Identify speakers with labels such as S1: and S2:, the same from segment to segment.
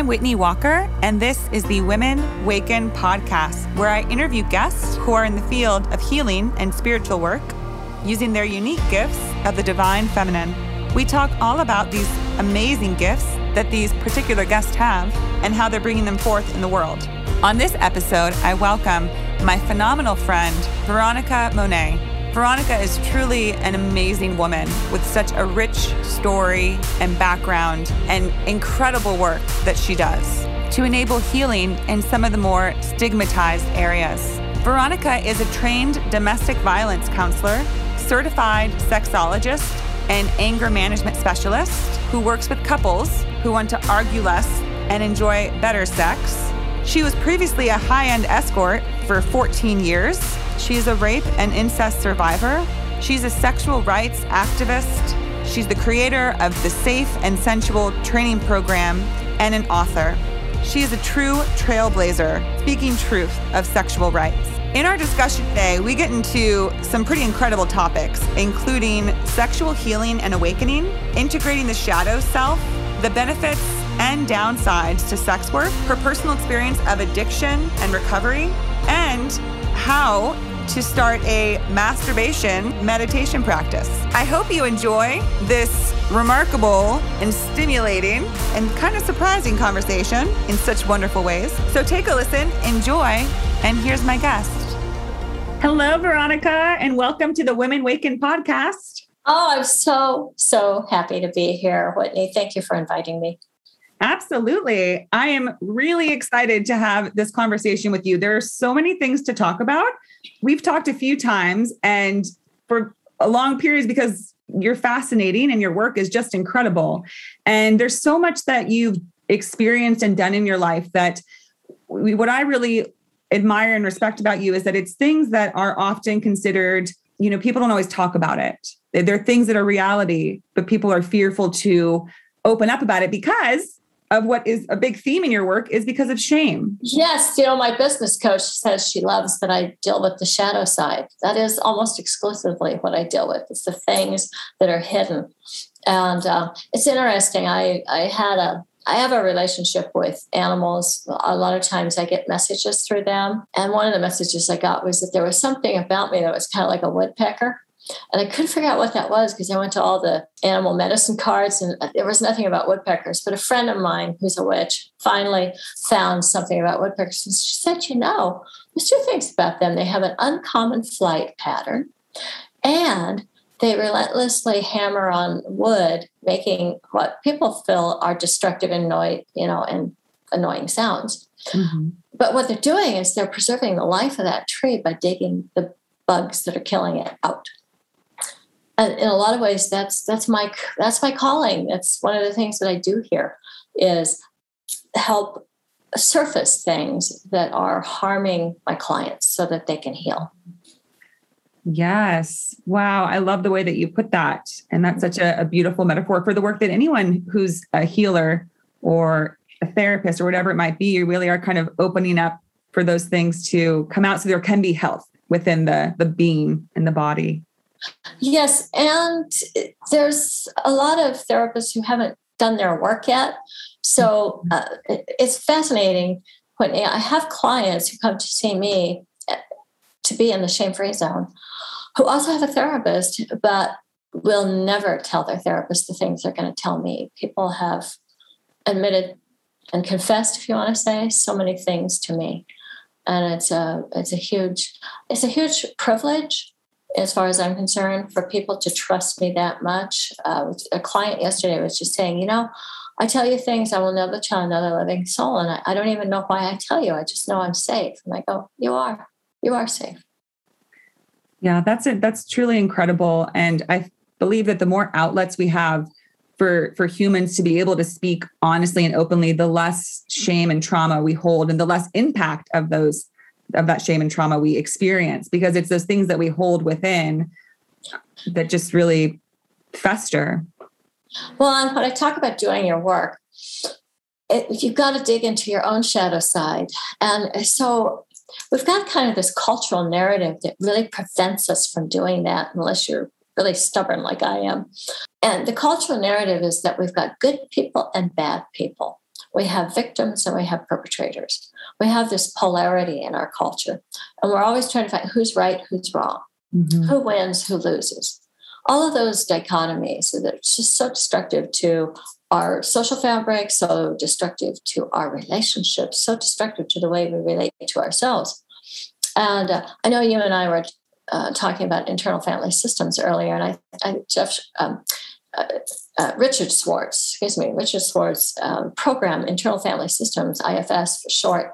S1: I'm Whitney Walker, and this is the Women Waken podcast, where I interview guests who are in the field of healing and spiritual work using their unique gifts of the divine feminine. We talk all about these amazing gifts that these particular guests have and how they're bringing them forth in the world. On this episode, I welcome my phenomenal friend, Veronica Monet. Veronica is truly an amazing woman with such a rich story and background and incredible work that she does to enable healing in some of the more stigmatized areas. Veronica is a trained domestic violence counselor, certified sexologist, and anger management specialist who works with couples who want to argue less and enjoy better sex. She was previously a high end escort for 14 years She's a rape and incest survivor. She's a sexual rights activist. She's the creator of the Safe and Sensual training program and an author. She is a true trailblazer, speaking truth of sexual rights. In our discussion today, we get into some pretty incredible topics, including sexual healing and awakening, integrating the shadow self, the benefits and downsides to sex work, her personal experience of addiction and recovery, and how to start a masturbation meditation practice. I hope you enjoy this remarkable and stimulating and kind of surprising conversation in such wonderful ways. So take a listen, enjoy, and here's my guest. Hello, Veronica, and welcome to the Women Waken podcast.
S2: Oh, I'm so, so happy to be here, Whitney. Thank you for inviting me.
S1: Absolutely. I am really excited to have this conversation with you. There are so many things to talk about. We've talked a few times and for a long periods because you're fascinating and your work is just incredible. And there's so much that you've experienced and done in your life that we, what I really admire and respect about you is that it's things that are often considered, you know, people don't always talk about it. They're things that are reality, but people are fearful to open up about it because of what is a big theme in your work is because of shame.
S2: Yes, you know, my business coach says she loves that I deal with the shadow side. That is almost exclusively what I deal with. It's the things that are hidden, and uh, it's interesting. I I had a I have a relationship with animals. A lot of times I get messages through them. And one of the messages I got was that there was something about me that was kind of like a woodpecker. And I couldn't figure out what that was because I went to all the animal medicine cards and there was nothing about woodpeckers. But a friend of mine who's a witch finally found something about woodpeckers. And she said, You know, there's two things about them. They have an uncommon flight pattern and they relentlessly hammer on wood, making what people feel are destructive and annoying, you know, and annoying sounds. Mm-hmm. But what they're doing is they're preserving the life of that tree by digging the bugs that are killing it out in a lot of ways that's that's my that's my calling. That's one of the things that i do here is help surface things that are harming my clients so that they can heal.
S1: Yes. Wow. I love the way that you put that. And that's such a, a beautiful metaphor for the work that anyone who's a healer or a therapist or whatever it might be you really are kind of opening up for those things to come out so there can be health within the the being and the body
S2: Yes, and there's a lot of therapists who haven't done their work yet. So mm-hmm. uh, it's fascinating when I have clients who come to see me uh, to be in the shame free zone who also have a therapist, but will never tell their therapist the things they're going to tell me. People have admitted and confessed, if you want to say, so many things to me. And it's a it's a huge it's a huge privilege as far as I'm concerned, for people to trust me that much. Uh, a client yesterday was just saying, you know, I tell you things I will never tell another living soul. And I, I don't even know why I tell you. I just know I'm safe. And I go, you are, you are safe.
S1: Yeah, that's it. That's truly incredible. And I believe that the more outlets we have for for humans to be able to speak honestly and openly, the less shame and trauma we hold and the less impact of those of that shame and trauma we experience because it's those things that we hold within that just really fester.
S2: Well, and when I talk about doing your work, it, you've got to dig into your own shadow side. And so we've got kind of this cultural narrative that really prevents us from doing that unless you're really stubborn like I am. And the cultural narrative is that we've got good people and bad people. We have victims and we have perpetrators. We have this polarity in our culture, and we're always trying to find who's right, who's wrong, mm-hmm. who wins, who loses. All of those dichotomies that are just so destructive to our social fabric, so destructive to our relationships, so destructive to the way we relate to ourselves. And uh, I know you and I were uh, talking about internal family systems earlier, and I, I Jeff um, uh, uh, Richard Schwartz, excuse me, Richard Schwartz um, program, Internal Family Systems, IFS for short.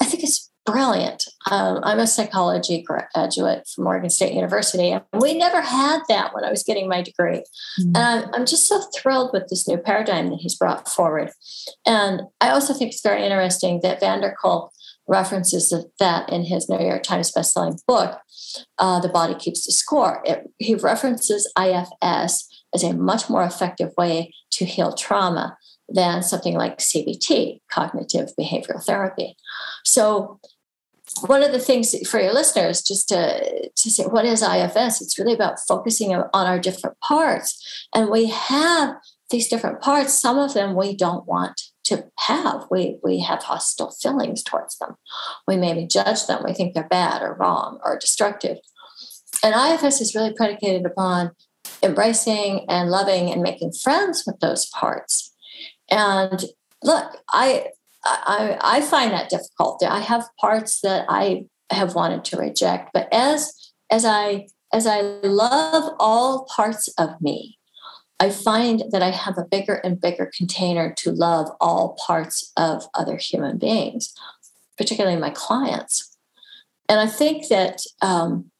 S2: I think it's brilliant. Um, I'm a psychology graduate from Oregon State University, and we never had that when I was getting my degree. Mm-hmm. And I'm, I'm, just so thrilled with this new paradigm that he's brought forward. And I also think it's very interesting that van der Kolk references that in his New York Times bestselling book, uh, The Body Keeps the Score. It, he references IFS as a much more effective way to heal trauma than something like CBT, cognitive behavioral therapy. So, one of the things for your listeners, just to, to say, what is IFS? It's really about focusing on our different parts. And we have these different parts. Some of them we don't want to have. We, we have hostile feelings towards them. We maybe judge them. We think they're bad or wrong or destructive. And IFS is really predicated upon embracing and loving and making friends with those parts. And look, I I, I find that difficult. I have parts that I have wanted to reject, but as as I as I love all parts of me, I find that I have a bigger and bigger container to love all parts of other human beings, particularly my clients. And I think that um,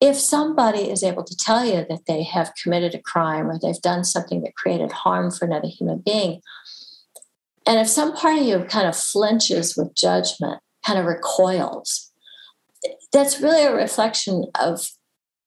S2: if somebody is able to tell you that they have committed a crime or they've done something that created harm for another human being, and if some part of you kind of flinches with judgment, kind of recoils, that's really a reflection of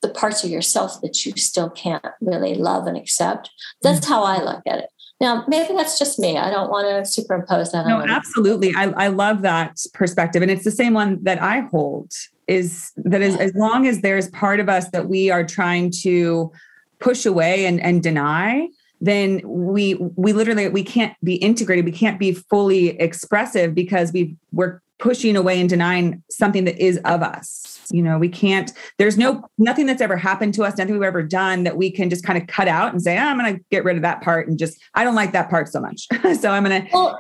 S2: the parts of yourself that you still can't really love and accept. That's mm. how I look at it. Now, maybe that's just me. I don't want to superimpose that. On.
S1: No, absolutely. I, I love that perspective. And it's the same one that I hold is that is, as long as there's part of us that we are trying to push away and, and deny, then we we literally we can't be integrated we can't be fully expressive because we we're pushing away and denying something that is of us. You know we can't there's no nothing that's ever happened to us nothing we've ever done that we can just kind of cut out and say oh, i'm going to get rid of that part and just i don't like that part so much. So i'm going to well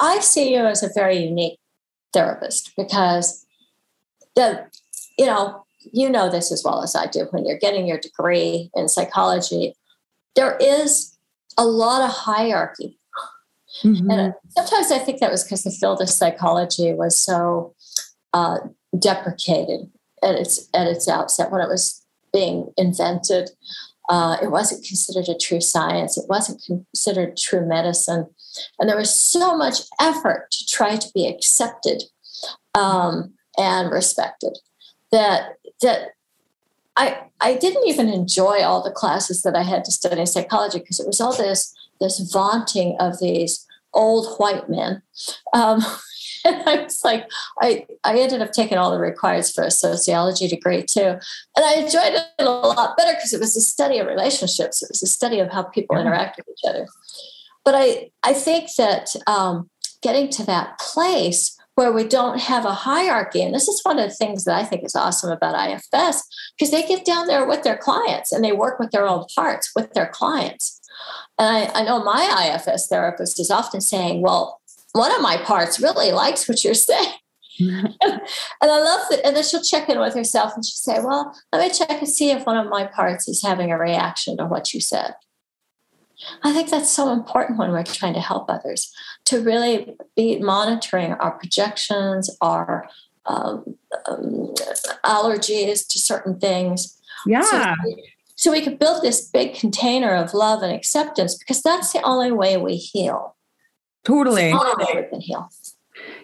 S2: i see you as a very unique therapist because the you know you know this as well as i do when you're getting your degree in psychology there is a lot of hierarchy. Mm-hmm. And sometimes I think that was because the field of psychology was so uh, deprecated at its at its outset when it was being invented. Uh, it wasn't considered a true science. It wasn't considered true medicine, and there was so much effort to try to be accepted um, and respected that that I I didn't even enjoy all the classes that I had to study psychology because it was all this this vaunting of these old white men. Um, and I was like, I, I ended up taking all the requirements for a sociology degree too. And I enjoyed it a lot better because it was a study of relationships. It was a study of how people interact with each other. But I, I think that um, getting to that place where we don't have a hierarchy. And this is one of the things that I think is awesome about IFS because they get down there with their clients and they work with their own parts with their clients. And I, I know my IFS therapist is often saying, well, one of my parts really likes what you're saying. and I love that. And then she'll check in with herself and she'll say, Well, let me check and see if one of my parts is having a reaction to what you said. I think that's so important when we're trying to help others to really be monitoring our projections, our um, um, allergies to certain things.
S1: Yeah. So,
S2: so we could build this big container of love and acceptance because that's the only way we heal.
S1: Totally.
S2: Only way we can heal.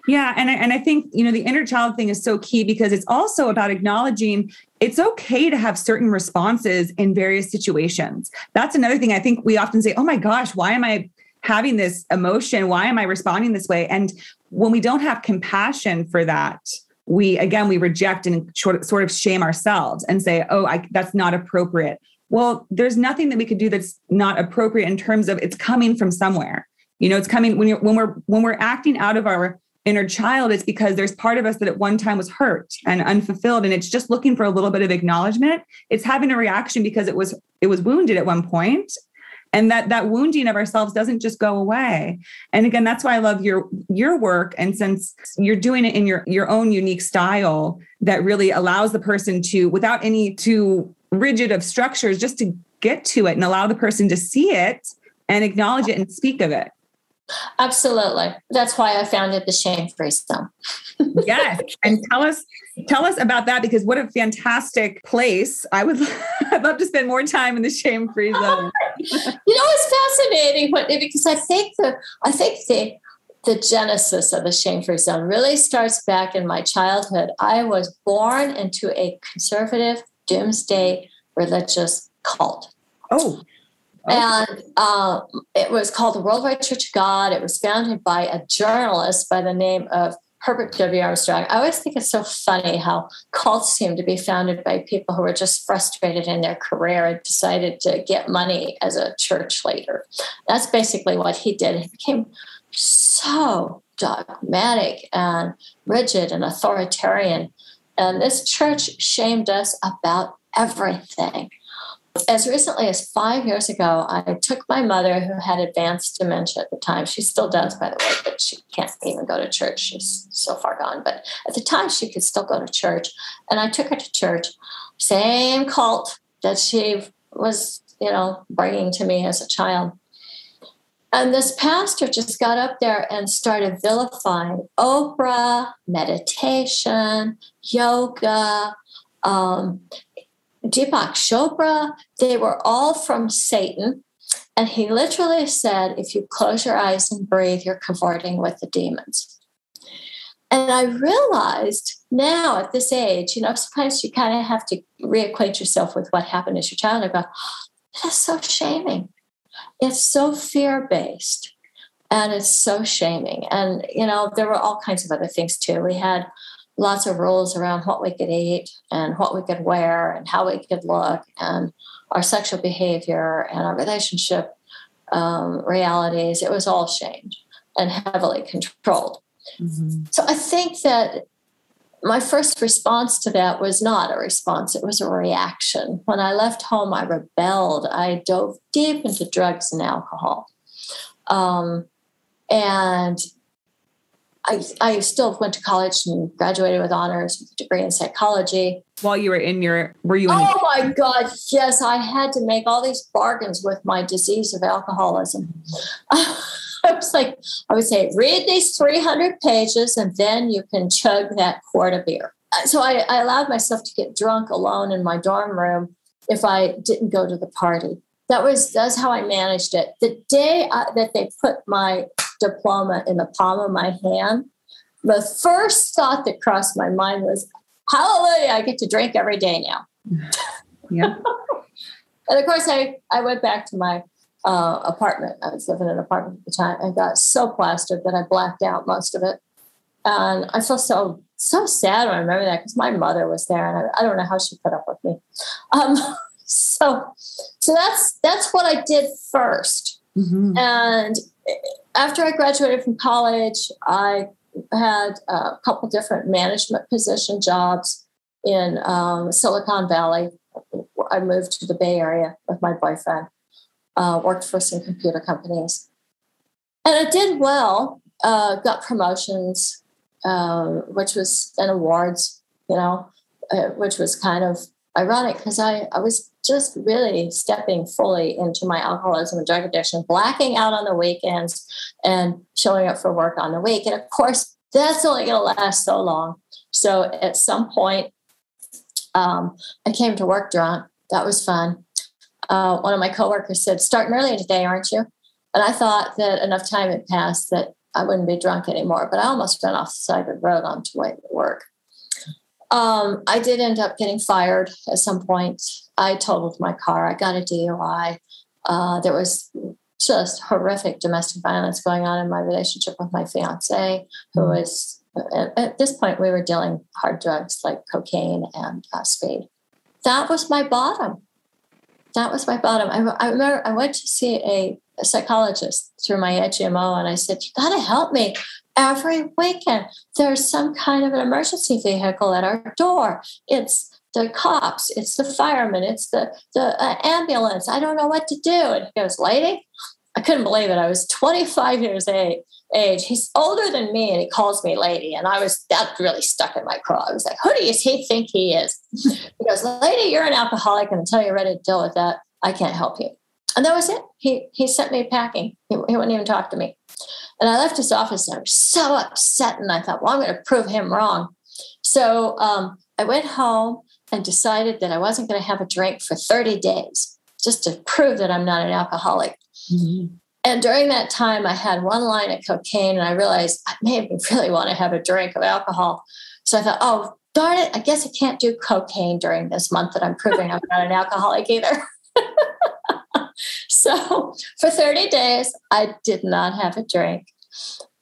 S1: Yeah, and I, and I think you know the inner child thing is so key because it's also about acknowledging it's okay to have certain responses in various situations. That's another thing I think we often say, "Oh my gosh, why am I having this emotion? Why am I responding this way?" And when we don't have compassion for that, we again we reject and sort of shame ourselves and say, "Oh, I, that's not appropriate." Well, there's nothing that we could do that's not appropriate in terms of it's coming from somewhere You know, it's coming when you're when we're when we're acting out of our inner child, it's because there's part of us that at one time was hurt and unfulfilled. And it's just looking for a little bit of acknowledgement. It's having a reaction because it was it was wounded at one point and that that wounding of ourselves doesn't just go away. And again that's why i love your your work. And since you're doing it in your your own unique style that really allows the person to without any too rigid of structures just to get to it and allow the person to see it and acknowledge it and speak of it
S2: Absolutely. That's why I founded the Shame Free Zone.
S1: yes. And tell us tell us about that because what a fantastic place. I would I'd love to spend more time in the shame free zone.
S2: you know, it's fascinating what because I think the I think the the genesis of the shame free zone really starts back in my childhood. I was born into a conservative doomsday religious cult.
S1: Oh.
S2: And uh, it was called the Worldwide Church of God. It was founded by a journalist by the name of Herbert W. Armstrong. I always think it's so funny how cults seem to be founded by people who are just frustrated in their career and decided to get money as a church leader. That's basically what he did. He became so dogmatic and rigid and authoritarian. And this church shamed us about everything as recently as five years ago, I took my mother, who had advanced dementia at the time. She still does, by the way, but she can't even go to church. She's so far gone. But at the time, she could still go to church. And I took her to church, same cult that she was, you know, bringing to me as a child. And this pastor just got up there and started vilifying Oprah, meditation, yoga, um, Deepak Chopra, they were all from Satan. And he literally said, if you close your eyes and breathe, you're cavorting with the demons. And I realized now at this age, you know, sometimes you kind of have to reacquaint yourself with what happened as your child. I go, that's so shaming. It's so fear based and it's so shaming. And, you know, there were all kinds of other things too. We had lots of rules around what we could eat and what we could wear and how we could look and our sexual behavior and our relationship um, realities. It was all shamed and heavily controlled. Mm-hmm. So I think that my first response to that was not a response, it was a reaction. When I left home, I rebelled. I dove deep into drugs and alcohol. Um, and I, I still went to college and graduated with honors with a degree in psychology.
S1: While you were in your, were you?
S2: oh my God, yes! I had to make all these bargains with my disease of alcoholism. I was like, I would say, read these 300 pages and then you can chug that quart of beer. Uh, so I, I allowed myself to get drunk alone in my dorm room if I didn't go to the party. That was that's how I managed it. The day I, that they put my diploma in the palm of my hand, the first thought that crossed my mind was, Hallelujah, I get to drink every day now. Yeah. and of course, I, I went back to my uh, apartment. I was living in an apartment at the time I got so plastered that I blacked out most of it. And I feel so so sad when I remember that because my mother was there and I, I, don't know how she put up with me. Um, so so that's that's what I did 1st mm-hmm. And after I graduated from college, I had a couple different management position jobs in um, Silicon Valley. I moved to the Bay Area with my boyfriend, uh, worked for some computer companies. And I did well, uh, got promotions, um, which was, and awards, you know, uh, which was kind of ironic because I, I was just really stepping fully into my alcoholism and drug addiction, blacking out on the weekends and showing up for work on the week. And of course, that's only going to last so long. So at some point, um, I came to work drunk. That was fun. Uh, one of my coworkers said, "Starting early today, aren't you?" And I thought that enough time had passed that I wouldn't be drunk anymore. But I almost ran off the side of the road on the way to work. Um, I did end up getting fired at some point. I totaled my car. I got a DUI. Uh, there was just horrific domestic violence going on in my relationship with my fiance, who mm-hmm. was at this point we were dealing hard drugs like cocaine and uh, speed. That was my bottom. that was my bottom. I, I remember I went to see a, a psychologist through my HMO and I said, You got to help me. Every weekend, there's some kind of an emergency vehicle at our door. It's the cops, it's the firemen, it's the, the uh, ambulance. I don't know what to do. And he goes, Lady, I couldn't believe it. I was 25 years age. He's older than me and he calls me lady. And I was, that really stuck in my craw. I was like, who does he think he is? he goes, lady, you're an alcoholic. And until you're ready to deal with that, I can't help you. And that was it. He, he sent me packing. He, he wouldn't even talk to me. And I left his office and I was so upset. And I thought, well, I'm going to prove him wrong. So um, I went home and decided that I wasn't going to have a drink for 30 days just to prove that I'm not an alcoholic. Mm-hmm. And during that time, I had one line of cocaine, and I realized I maybe really want to have a drink of alcohol. So I thought, oh, darn it, I guess I can't do cocaine during this month that I'm proving I'm not an alcoholic either. so for 30 days, I did not have a drink.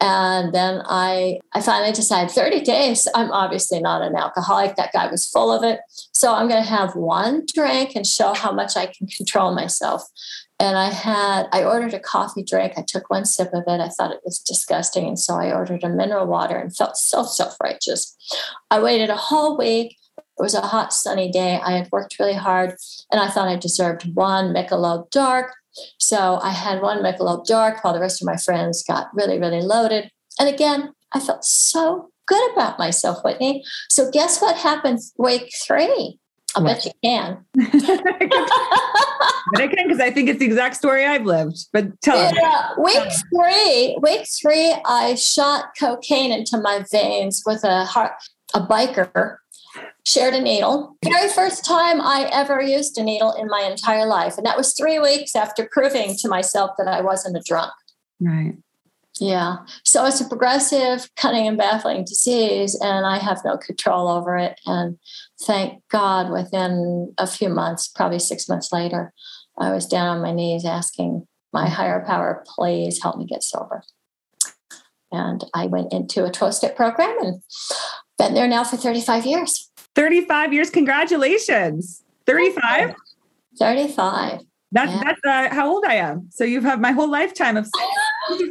S2: And then I, I finally decided 30 days, I'm obviously not an alcoholic. That guy was full of it. So I'm going to have one drink and show how much I can control myself. And I had, I ordered a coffee drink. I took one sip of it. I thought it was disgusting. And so I ordered a mineral water and felt so self righteous. I waited a whole week. It was a hot, sunny day. I had worked really hard and I thought I deserved one Michelob Dark. So I had one Michelob Dark while the rest of my friends got really, really loaded. And again, I felt so good about myself, Whitney. So guess what happened week three? I bet you can. but
S1: I can because I think it's the exact story I've lived. But tell yeah.
S2: Week three, week three, I shot cocaine into my veins with a heart, a biker. Shared a needle. Very first time I ever used a needle in my entire life, and that was three weeks after proving to myself that I wasn't a drunk.
S1: Right.
S2: Yeah. So it's a progressive, cunning, and baffling disease, and I have no control over it. And thank God, within a few months, probably six months later, I was down on my knees asking my higher power, please help me get sober. And I went into a 12 step program and been there now for 35 years.
S1: 35 years. Congratulations. 35?
S2: 35.
S1: That's yeah. that's uh, how old I am. So you've had my whole lifetime of.
S2: I,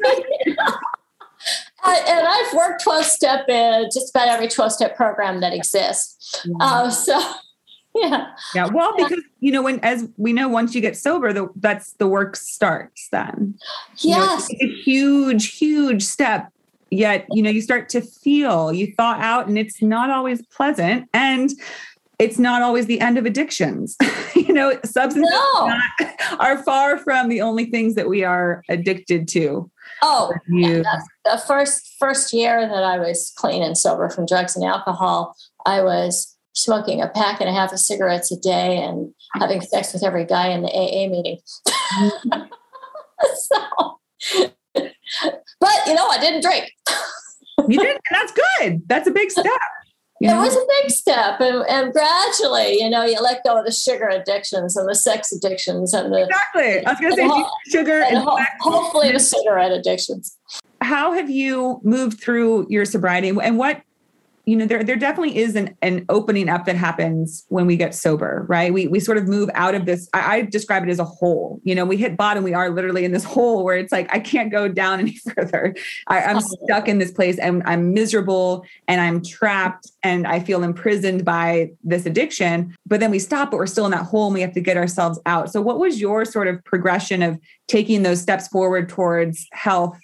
S2: and I've worked 12 step in just about every 12 step program that exists. Yeah. Uh, so, yeah.
S1: Yeah. Well, because, you know, when, as we know, once you get sober, the, that's the work starts then.
S2: Yes.
S1: You know, it's a huge, huge step. Yet, you know, you start to feel, you thaw out, and it's not always pleasant. And it's not always the end of addictions. you know, substances no. not, are far from the only things that we are addicted to.
S2: Oh, yeah, the first first year that I was clean and sober from drugs and alcohol, I was smoking a pack and a half of cigarettes a day and having sex with every guy in the AA meeting. Mm-hmm. so, but you know, I didn't drink.
S1: you did, and that's good. That's a big step.
S2: You know? It was a big step, and, and gradually, you know, you let go of the sugar addictions and the sex addictions and the
S1: exactly. I was going to say ho- sugar and, and ho-
S2: hopefully the cigarette addictions.
S1: How have you moved through your sobriety, and what you know there there definitely is an, an opening up that happens when we get sober right? We we sort of move out of this I, I, describe it as a hole. You know we hit bottom we are literally in this hole where it's like i can't go down any further. I, i'm stuck in this place and i'm miserable and i'm trapped and i feel imprisoned by this addiction. But then we stop but we're still in that hole and we have to get ourselves out. So what was your sort of progression of taking those steps forward towards health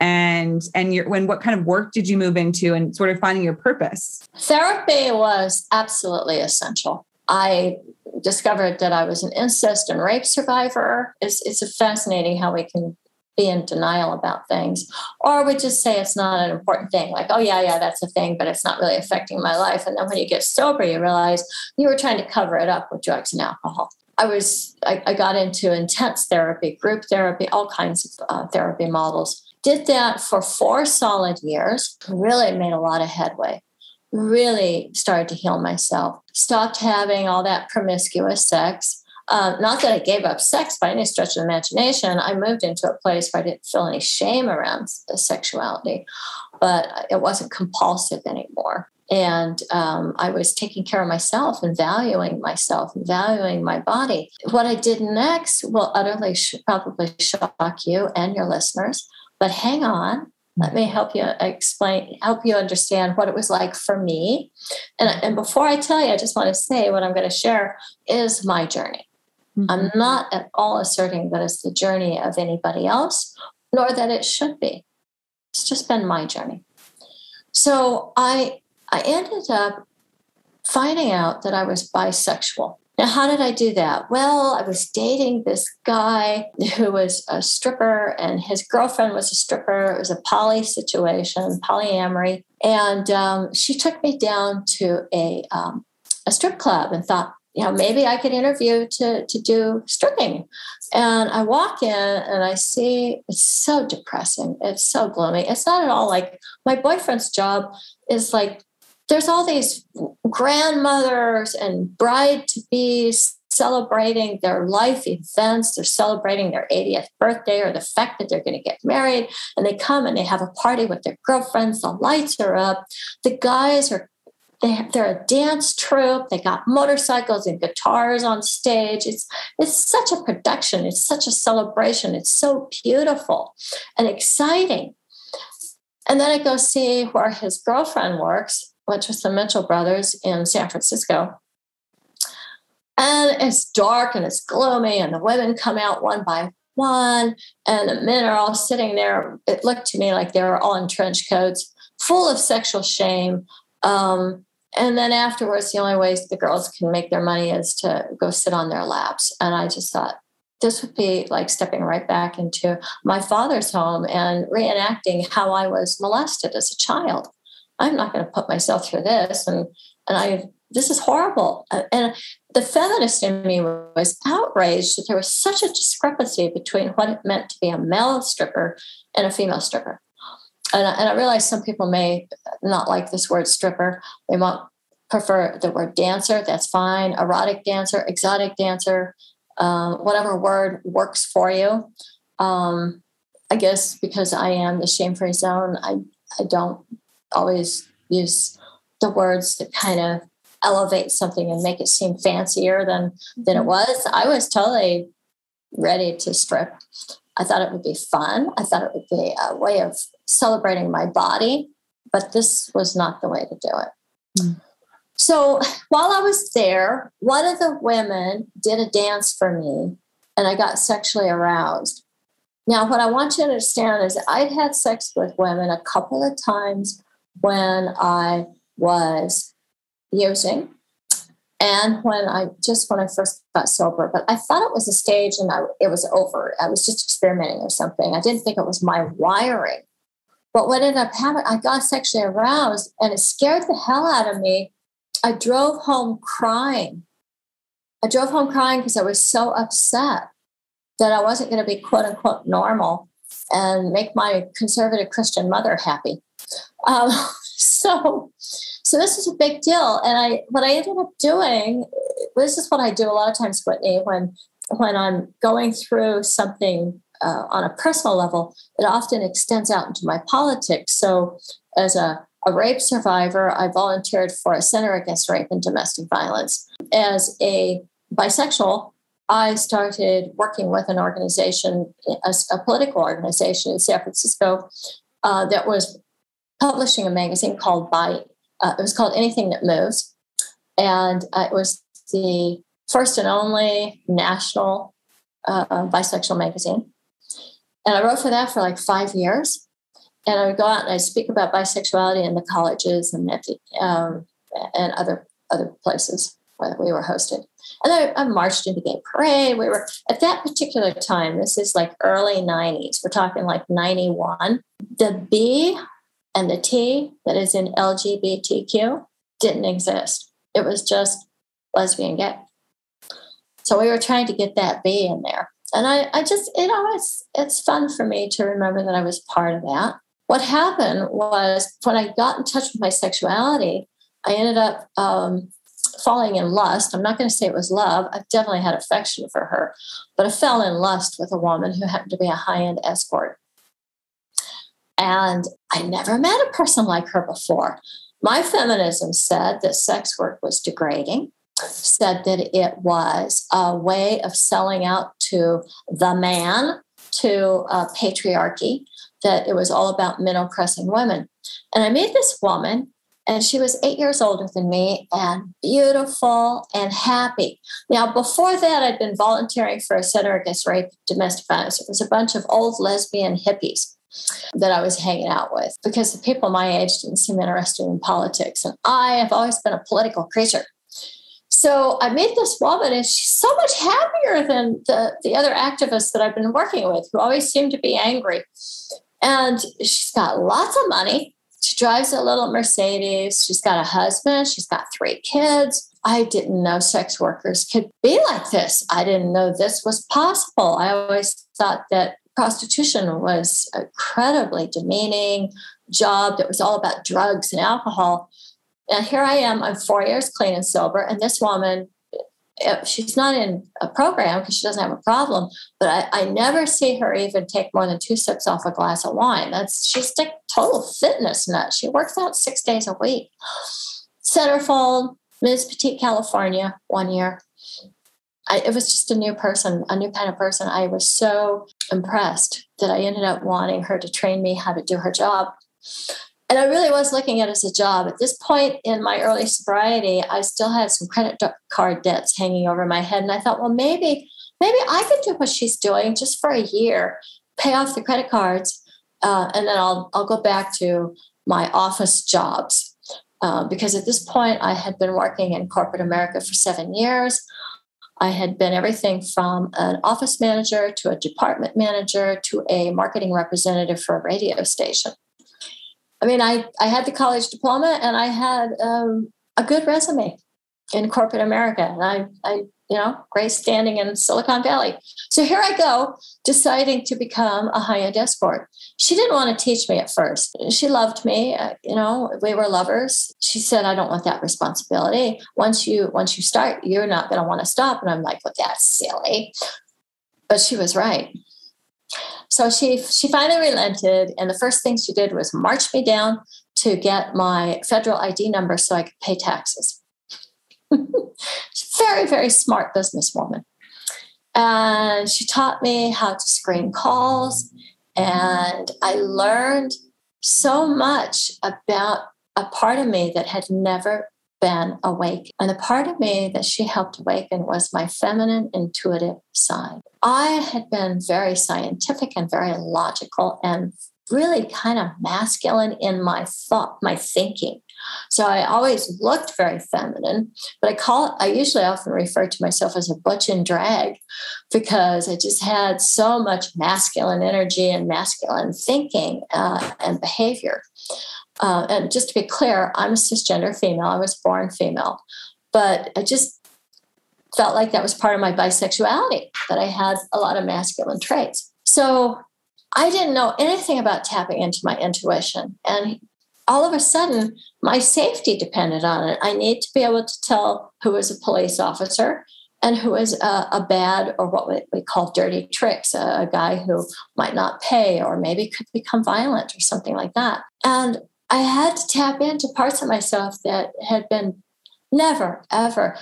S1: and and your when what kind of work did you move into and sort of finding your purpose?
S2: Therapy was absolutely essential. I discovered that i was an incest and rape survivor. It's, it's fascinating how we can be in denial about things or we just say it's not an important thing like oh yeah yeah that's a thing but it's not really affecting my life. And then when you get sober you realize you were trying to cover it up with drugs and alcohol. I was I, I got into intense therapy, group therapy, all kinds of uh, therapy models did that for four solid years, really made a lot of headway. Really started to heal myself. Stopped having all that promiscuous sex. Uh, not that I gave up sex by any stretch of the imagination. I moved into a place where I didn't feel any shame around sexuality, but it wasn't compulsive anymore. and um, I was taking care of myself and valuing myself and valuing my body. What I did next will utterly sh- probably shock you and your listeners, but hang on. Let me help you explain, help you understand what it was like for me. And, and before I tell you, I just want to say what I'm going to share is my journey. Mm-hmm. I'm not at all asserting that it's the journey of anybody else, nor that it should be. It's just been my journey. So I I ended up finding out that I was bisexual. Now, how did I do that? Well, I was dating this guy who was a stripper, and his girlfriend was a stripper. It was a poly situation, polyamory. And um, she took me down to a, um, a strip club and thought, you know, maybe I could interview to, to do stripping. And I walk in and I see it's so depressing. It's so gloomy. It's not at all like my boyfriend's job is like there's all these grandmothers and bride to be celebrating their life events. They're celebrating their 80th birthday or the fact that they're going to get married. And they come and they have a party with their girlfriends. The lights are up. The guys are. They they're a dance troupe. They got motorcycles and guitars on stage. It's it's such a production. It's such a celebration. It's so beautiful and exciting. And then I go see where his girlfriend works, which was the Mitchell brothers in San Francisco. And it's dark and it's gloomy, and the women come out one by one, and the men are all sitting there. It looked to me like they were all in trench coats, full of sexual shame. Um, and then afterwards, the only ways the girls can make their money is to go sit on their laps. And I just thought, this would be like stepping right back into my father's home and reenacting how I was molested as a child. I'm not going to put myself through this. And, and I, this is horrible. And the feminist in me was outraged that there was such a discrepancy between what it meant to be a male stripper and a female stripper. And I, and I realize some people may not like this word stripper. They might prefer the word dancer. That's fine. Erotic dancer, exotic dancer, uh, whatever word works for you. Um, I guess because I am the shame free zone, I, I don't always use the words that kind of elevate something and make it seem fancier than than it mm-hmm. was. I was totally ready to strip. I thought it would be fun. I thought it would be a way of celebrating my body, but this was not the way to do it. Mm. So while I was there, one of the women did a dance for me and I got sexually aroused. Now, what I want you to understand is I'd had sex with women a couple of times when I was using and when I just when I first got sober. But I thought it was a stage and I, it was over. I was just experimenting or something. I didn't think it was my wiring. But what ended up happening, I got sexually aroused and it scared the hell out of me. I drove home crying. I drove home crying because I was so upset that I wasn't going to be quote unquote normal and make my conservative Christian mother happy. Um, so, so this is a big deal. And I, what I ended up doing, this is what I do a lot of times, Whitney, when when I'm going through something uh, on a personal level, it often extends out into my politics. So, as a, a rape survivor, I volunteered for a Center Against Rape and Domestic Violence. As a bisexual, I started working with an organization, a, a political organization in San Francisco uh, that was publishing a magazine called By. Uh, it was called Anything That Moves, and uh, it was the first and only national uh, bisexual magazine. And I wrote for that for like five years. And I would go out and I speak about bisexuality in the colleges and at the, um, and other other places where we were hosted. And I, I marched into Gay Parade. We were at that particular time. This is like early '90s. We're talking like '91. The B and the T that is in LGBTQ didn't exist. It was just lesbian gay. So we were trying to get that B in there. And I, I just, you know, it's fun for me to remember that I was part of that. What happened was when I got in touch with my sexuality, I ended up um, falling in lust. I'm not going to say it was love. I definitely had affection for her, but I fell in lust with a woman who happened to be a high end escort. And I never met a person like her before. My feminism said that sex work was degrading, said that it was a way of selling out to the man, to uh, patriarchy, that it was all about men oppressing women. And I met this woman, and she was eight years older than me and beautiful and happy. Now, before that, I'd been volunteering for a center against rape domestic violence. It was a bunch of old lesbian hippies that I was hanging out with because the people my age didn't seem interested in politics. And I have always been a political creature. So I met this woman, and she's so much happier than the, the other activists that I've been working with who always seem to be angry. And she's got lots of money. She drives a little Mercedes. She's got a husband. She's got three kids. I didn't know sex workers could be like this. I didn't know this was possible. I always thought that prostitution was incredibly demeaning job that was all about drugs and alcohol. And here I am, I'm four years clean and sober, and this woman, eh, she's not in a program because she doesn't have a problem, but I, I, never see her even take more than two sips off a glass of wine. That's she's a total fitness nut. She works out six days a week. Centerfold, Ms. Petite California, one year. I, it was just a new person, a new kind of person. I was so impressed that I ended up wanting her to train me how to do her job. And I really was looking at it as a job. At this point in my early sobriety, I still had some credit card debts hanging over my head. And I thought, well, maybe, maybe I could do what she's doing just for a year, pay off the credit cards, uh, and then I'll, I'll go back to my office jobs. Uh, because at this point, I had been working in corporate America for seven years. I had been everything from an office manager to a department manager to a marketing representative for a radio station. I mean, I, I had the college diploma and I had um, a good resume in corporate America. And I, I you know, great standing in Silicon Valley. So here I go, deciding to become a high end escort. She didn't want to teach me at first. She loved me, uh, you know, we were lovers. She said, "I don't want that responsibility. Once you once you start, you're not going to want to stop." And I'm like, "Well, that's silly," but she was right. So she she finally relented, and the first thing she did was march me down to get my federal ID number so I could pay taxes very, very smart businesswoman. And she taught me how to screen calls. And I learned so much about a part of me that had never been awake. And the part of me that she helped awaken was my feminine intuitive side. I had been very scientific and very logical and really kind of masculine in my thought, my thinking. So I always looked very feminine, but I call I usually often refer to myself as a butch and drag because I just had so much masculine energy and masculine thinking uh, and behavior. Uh, and just to be clear, I'm a cisgender female. I was born female, but I just felt like that was part of my bisexuality, that I had a lot of masculine traits. So I didn't know anything about tapping into my intuition. And all of a sudden, my safety depended on it. I need to be able to tell who is a police officer and who is a, a bad or what we, call dirty tricks, a, a, guy who might not pay or maybe could become violent or something like that. And I had to tap into parts of myself that had been never, ever,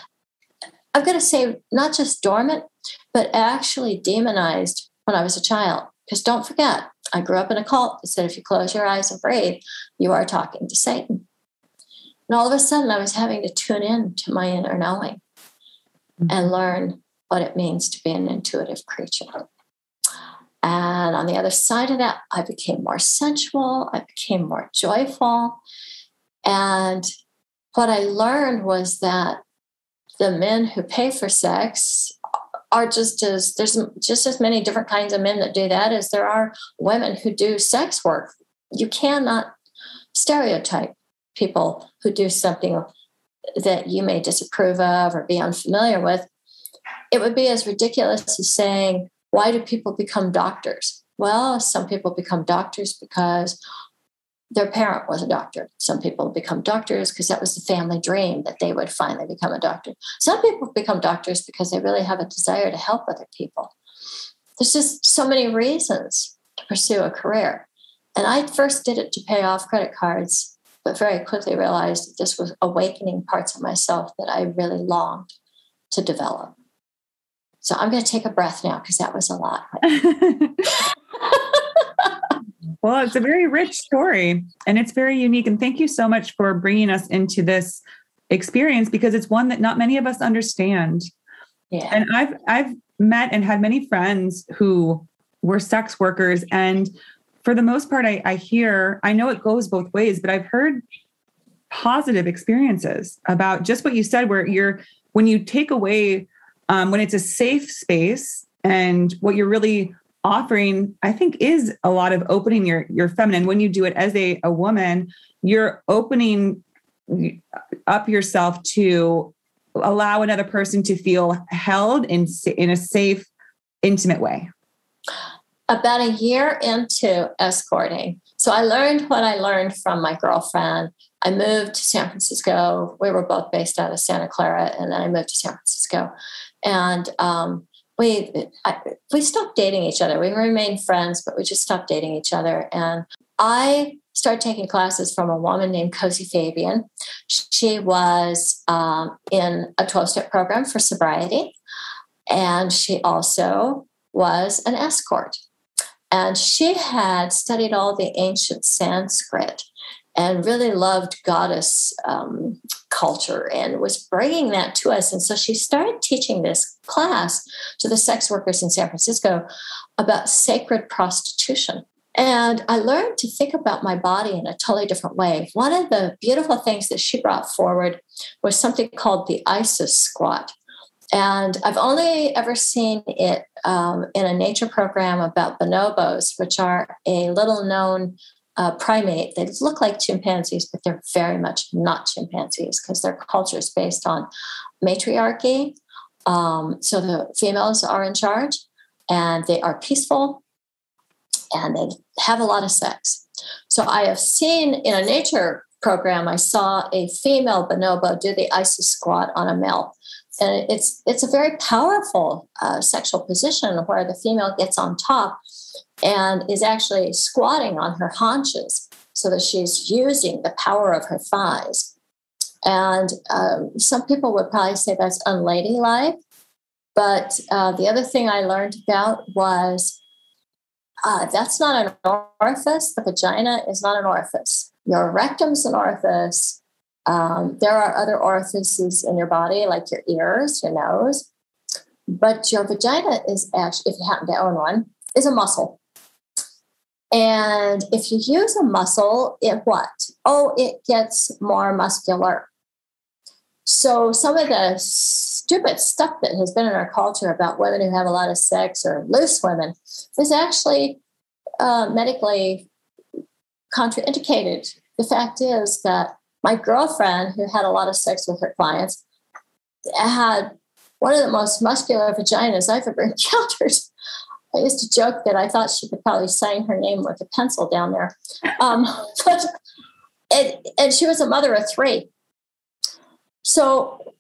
S2: I'm going to say not just dormant, but actually demonized when I was a child. Because don't forget, I grew up in a cult that said if you close your eyes and breathe, you are talking to Satan. And all of a sudden, I was having to tune in to my inner knowing mm-hmm. and learn what it means to be an intuitive creature. And on the other side of that, I became more sensual, I became more joyful. And what I learned was that the men who pay for sex are just as there's just as many different kinds of men that do that as there are women who do sex work. You cannot stereotype people who do something that you may disapprove of or be unfamiliar with. It would be as ridiculous as saying, why do people become doctors? Well, some people become doctors because their parent was a doctor. Some people become doctors because that was the family dream that they would finally become a doctor. Some people become doctors because they really have a desire to help other people. There's just so many reasons to pursue a career. And I first did it to pay off credit cards but very quickly realized that this was awakening parts of myself that I really longed to develop. So I'm going to take a breath now because that was a lot.
S1: well, it's a very rich story and it's very unique. And thank you so much for bringing us into this experience because it's one that not many of us understand. Yeah. And I've I've met and had many friends who were sex workers and for the most part, I, I hear, I know it goes both ways, but I've heard positive experiences about just what you said, where you're, when you take away, um, when it's a safe space and what you're really offering, I think is a lot of opening your, your feminine. When you do it as a, a woman, you're opening up yourself to allow another person to feel held in, in a safe, intimate way
S2: about a year into escorting. So I learned what I learned from my girlfriend. I moved to San Francisco. We were both based out of Santa Clara, and then I moved to San Francisco. And um, we I, we stopped dating each other. We remained friends, but we just stopped dating each other. And I started taking classes from a woman named Cosi Fabian. She was um, in a 12 step program for sobriety, and she also was an escort. And she had studied all the ancient Sanskrit and really loved goddess um, culture and was bringing that to us. And so she started teaching this class to the sex workers in San Francisco about sacred prostitution. And I learned to think about my body in a totally different way. One of the beautiful things that she brought forward was something called the Isis squat. And I've only ever seen it um, in a nature program about bonobos, which are a little known uh, primate. They look like chimpanzees, but they're very much not chimpanzees because their culture is based on matriarchy. Um, so the females are in charge and they are peaceful and they have a lot of sex. So I have seen in a nature program, I saw a female bonobo do the Isis squat on a male and it's it's a very powerful uh, sexual position where the female gets on top and is actually squatting on her haunches so that she's using the power of her thighs. And um, some people would probably say that's unladylike but uh, the other thing i learned about was uh, that's not an orifice. The vagina is not an orifice. Your rectum's an orifice. Um, there are other orifices in your body, like your ears, your nose, but your vagina is actually, if you happen to own one, is a muscle. And if you use a muscle, it what? Oh, it gets more muscular. So some of the stupid stuff that has been in our culture about women who have a lot of sex or loose women is actually uh, medically contraindicated. The fact is that my girlfriend, who had a lot of sex with her clients, had one of the most muscular vaginas I've ever encountered. I used to joke that I thought she could probably sign her name with a pencil down there. Um, but it, and she was a mother of three. So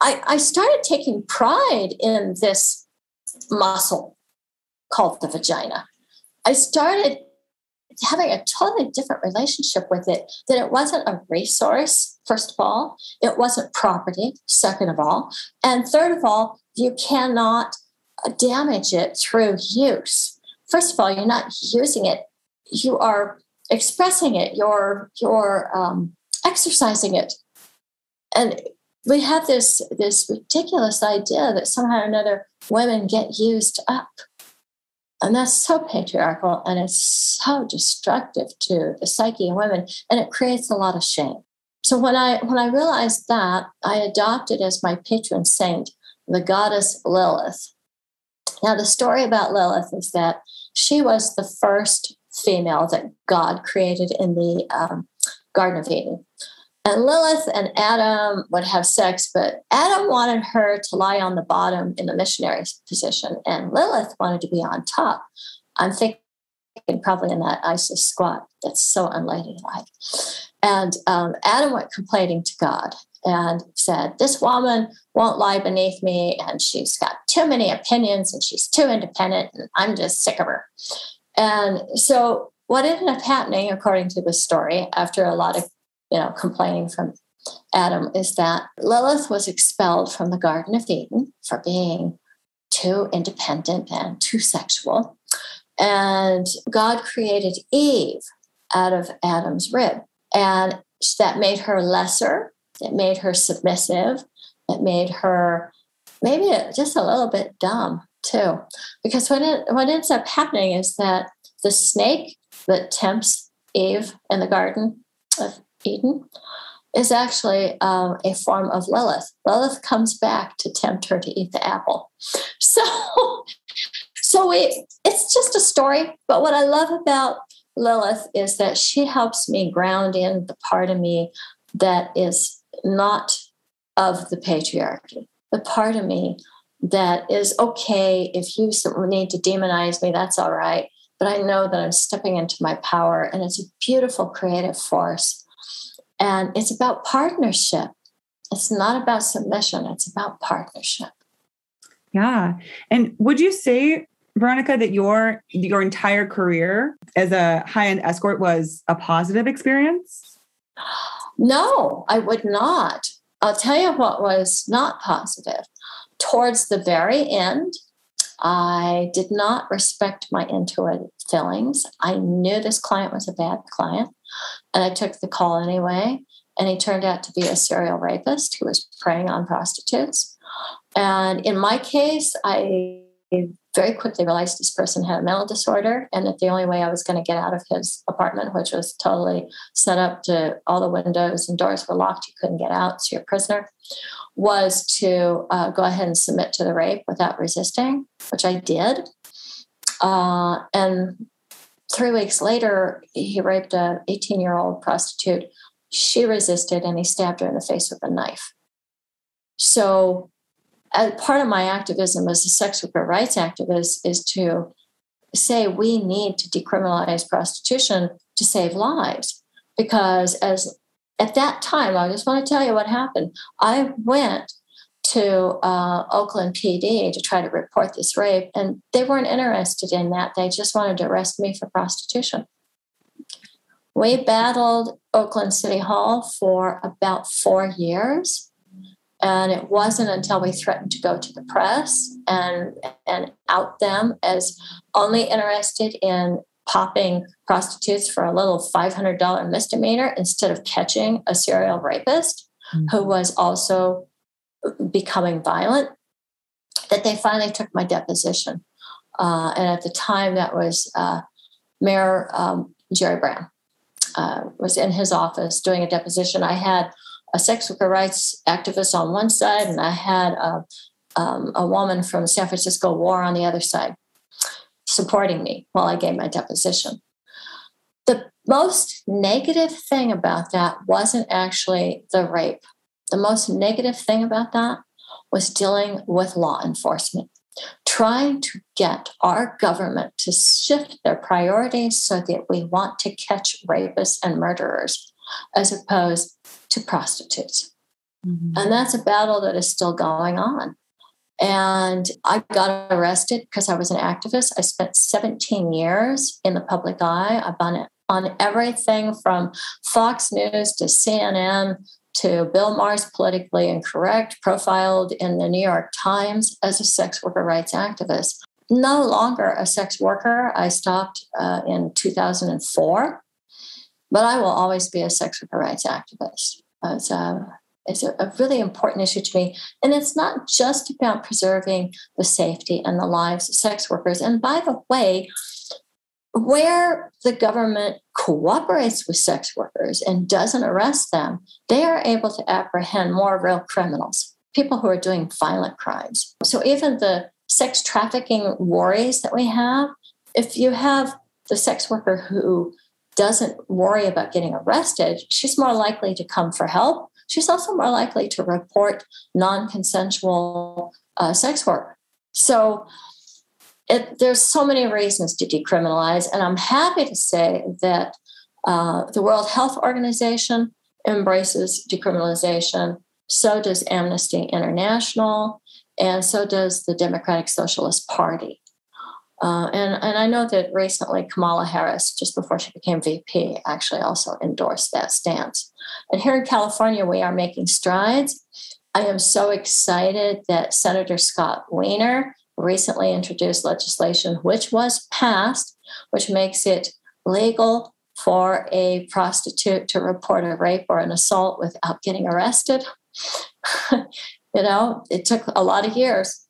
S2: I, I started taking pride in this muscle called the vagina. I started having a totally different relationship with it that it wasn't a resource first of all it wasn't property second of all and third of all you cannot damage it through use first of all you're not using it you are expressing it you're you're um, exercising it and we have this this ridiculous idea that somehow or another women get used up and that's so patriarchal and it's so destructive to the psyche of women. And it creates a lot of shame. So when I when I realized that, I adopted as my patron saint the goddess Lilith. Now the story about Lilith is that she was the first female that God created in the um, Garden of Eden. And Lilith and Adam would have sex, but Adam wanted her to lie on the bottom in the missionary position, and Lilith wanted to be on top. I'm thinking probably in that Isis squat. That's so unladylike. And um, Adam went complaining to God and said, This woman won't lie beneath me, and she's got too many opinions, and she's too independent, and I'm just sick of her. And so, what ended up happening, according to the story, after a lot of you know, complaining from Adam is that Lilith was expelled from the Garden of Eden for being too independent and too sexual. And God created Eve out of Adam's rib. And that made her lesser, it made her submissive, it made her maybe just a little bit dumb too. Because what, it, what ends up happening is that the snake that tempts Eve in the Garden of Eden is actually um, a form of Lilith. Lilith comes back to tempt her to eat the apple. So, so we, it's just a story. But what I love about Lilith is that she helps me ground in the part of me that is not of the patriarchy, the part of me that is okay if you need to demonize me, that's all right. But I know that I'm stepping into my power, and it's a beautiful creative force and it's about partnership. It's not about submission, it's about partnership.
S1: Yeah. And would you say, Veronica, that your your entire career as a high-end escort was a positive experience?
S2: No, I would not. I'll tell you what was not positive. Towards the very end, I did not respect my intuitive feelings. I knew this client was a bad client. And I took the call anyway. And he turned out to be a serial rapist who was preying on prostitutes. And in my case, I very quickly realized this person had a mental disorder and that the only way I was going to get out of his apartment, which was totally set up to all the windows and doors were locked, you couldn't get out, so you're a prisoner, was to uh, go ahead and submit to the rape without resisting, which I did. Uh, and three weeks later, he raped a 18 year old prostitute. She resisted and he stabbed her in the face with a knife. So, part of my activism as a sex worker rights activist is to say we need to decriminalize prostitution to save lives. Because as at that time, I just want to tell you what happened. I went to uh, Oakland PD to try to report this rape, and they weren't interested in that. They just wanted to arrest me for prostitution. We battled Oakland City Hall for about four years. And it wasn't until we threatened to go to the press and, and out them as only interested in popping prostitutes for a little $500 misdemeanor instead of catching a serial rapist mm-hmm. who was also becoming violent that they finally took my deposition. Uh, and at the time, that was uh, Mayor um, Jerry Brown uh, was in his office doing a deposition. I had a sex worker rights activist on one side, and I had a, um, a woman from San Francisco War on the other side supporting me while I gave my deposition. The most negative thing about that wasn't actually the rape the most negative thing about that was dealing with law enforcement, trying to get our government to shift their priorities so that we want to catch rapists and murderers as opposed to prostitutes. Mm-hmm. And that's a battle that is still going on. And I got arrested because I was an activist. I spent 17 years in the public eye. I've been on everything from Fox News to CNN to Bill Maher's Politically Incorrect, profiled in the New York Times as a sex worker rights activist. No longer a sex worker. I stopped uh, in 2004, but I will always be a sex worker rights activist. A, uh, it's a, a really important issue to me. And it's not just about preserving the safety and the lives of sex workers. And by the way, where the government cooperates with sex workers and doesn't arrest them, they are able to apprehend more real criminals, people who are doing violent crimes. So even the sex trafficking worries that we have, if you have the sex worker who doesn't worry about getting arrested, she's more likely to come for help. She's also more likely to report non consensual uh, sex work. So it, there's so many reasons to decriminalize, and I'm happy to say that uh, the World Health Organization embraces decriminalization. So does Amnesty International, and so does the Democratic Socialist Party. Uh, and, and I know that recently Kamala Harris, just before she became VP, actually also endorsed that stance. And here in California, we are making strides. I am so excited that Senator Scott Wiener recently introduced legislation which was passed, which makes it legal for a prostitute to report a rape or an assault without getting arrested. you know, it took a lot of years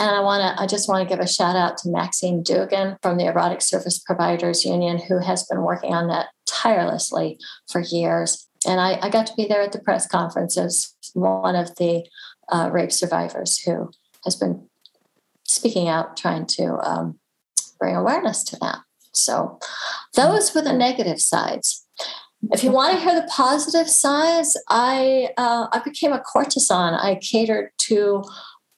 S2: and I want to, I just want to give a shout out to Maxine Doogan from the Erotic Service Providers Union, who has been working on that tirelessly for years. And I, I got to be there at the press conference as one of the uh, rape survivors who has been speaking out, trying to um, bring awareness to that. So those were the negative sides. If you want to hear the positive sides, I uh, I became a courtesan. I catered to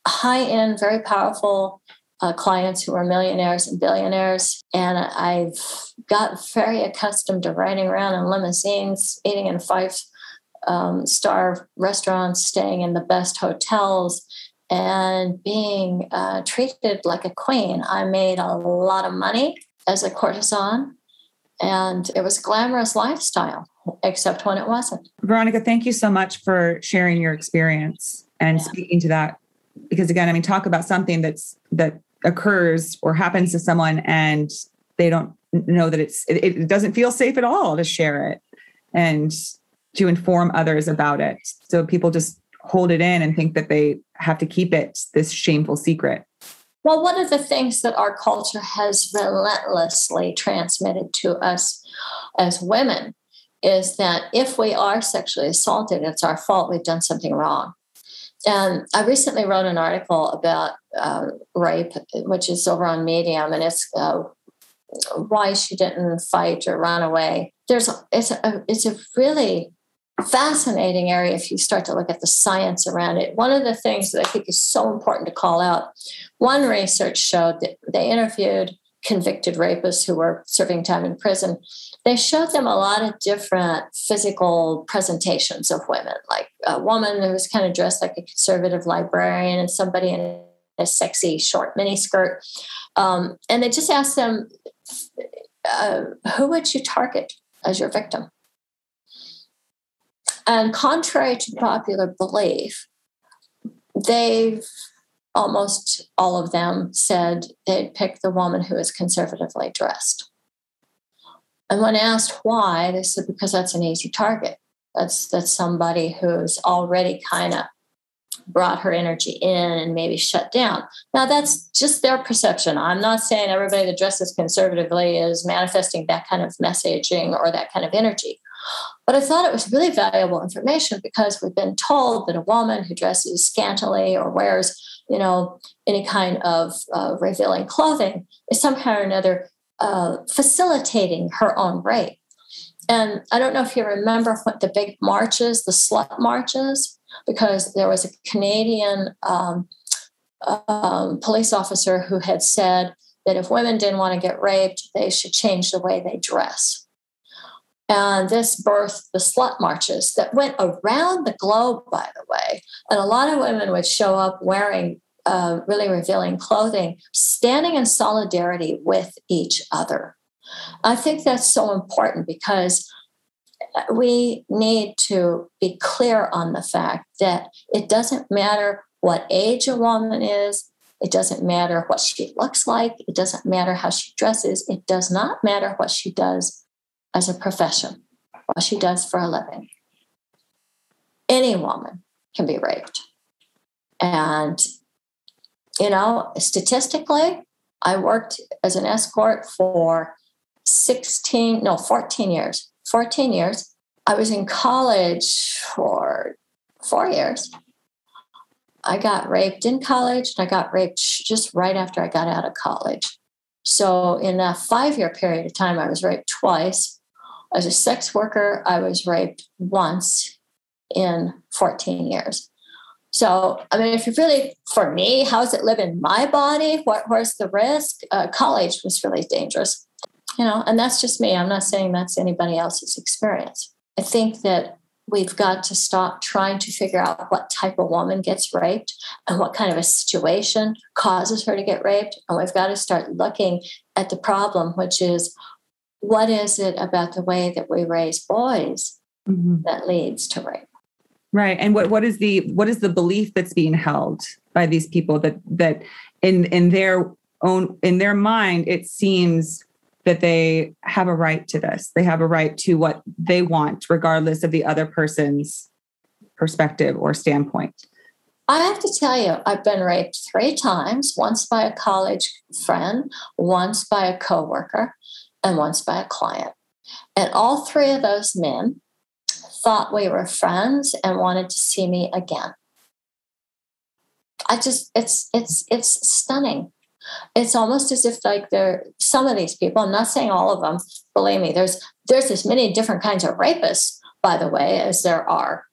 S2: high end, very powerful uh, clients who are millionaires and billionaires. And I've got very accustomed to riding around in limousines, eating in five um, star restaurants, staying in the best hotels, and being uh, treated like a queen. I made a lot of money as a courtesan, and it was a glamorous lifestyle, except when it wasn't.
S1: Veronica, thank you so much for sharing your experience and yeah. speaking to that because again i mean talk about something that's that occurs or happens to someone and they don't know that it's it, it doesn't feel safe at all to share it and to inform others about it. So people just hold it in and think that they have to keep it this shameful secret.
S2: Well one of the things that our culture has relentlessly transmitted to us as women is that if we are sexually assaulted it's our fault we've done something wrong and I recently wrote an article about uh, rape, which is over on Medium, and it's uh, why she didn't fight or run away. There's it's a it's a really fascinating area if you start to look at the science around it. One of the things that I think is so important to call out, one research showed that they interviewed convicted rapists who were serving time in prison they showed them a lot of different physical presentations of women, like a woman who was kind of dressed like a conservative librarian and somebody in a sexy short mini skirt. Um, and they just asked them, uh, who would you target as your victim? And contrary to popular belief, they've almost all of them said they'd pick the woman who is conservatively dressed. And when asked why, they said because that's an easy target. That's that's somebody who's already kind of brought her energy in and maybe shut down. Now that's just their perception. I'm not saying everybody that dresses conservatively is manifesting that kind of messaging or that kind of energy. But I thought it was really valuable information because we've been told that a woman who dresses scantily or wears, you know, any kind of uh, revealing clothing is somehow or another uh, facilitating her own rape. And I don't know if you remember what the big marches, the slut marches, because there was a Canadian um, um, police officer who had said that if women didn't want to get raped, they should change the way they dress. And this birthed the slut marches that went around the globe, by the way. And a lot of women would show up wearing uh, really revealing clothing, standing in solidarity with each other. I think that's so important because we need to be clear on the fact that it doesn't matter what age a woman is, it doesn't matter what she looks like, it doesn't matter how she dresses, it does not matter what she does as a profession, what she does for a living. Any woman can be raped. And you know, statistically, I worked as an escort for 16, no, 14 years. 14 years. I was in college for four years. I got raped in college and I got raped just right after I got out of college. So, in a five year period of time, I was raped twice. As a sex worker, I was raped once in 14 years. So, I mean, if you really, for me, how does it live in my body? What, where's the risk? Uh, college was really dangerous, you know, and that's just me. I'm not saying that's anybody else's experience. I think that we've got to stop trying to figure out what type of woman gets raped and what kind of a situation causes her to get raped. And we've got to start looking at the problem, which is what is it about the way that we raise boys mm-hmm. that leads to rape?
S1: Right. And what, what is the what is the belief that's being held by these people that that in in their own in their mind it seems that they have a right to this. They have a right to what they want, regardless of the other person's perspective or standpoint.
S2: I have to tell you, I've been raped three times once by a college friend, once by a coworker, and once by a client. And all three of those men thought we were friends and wanted to see me again. I just it's it's it's stunning. It's almost as if like there some of these people i'm not saying all of them believe me there's there's as many different kinds of rapists by the way as there are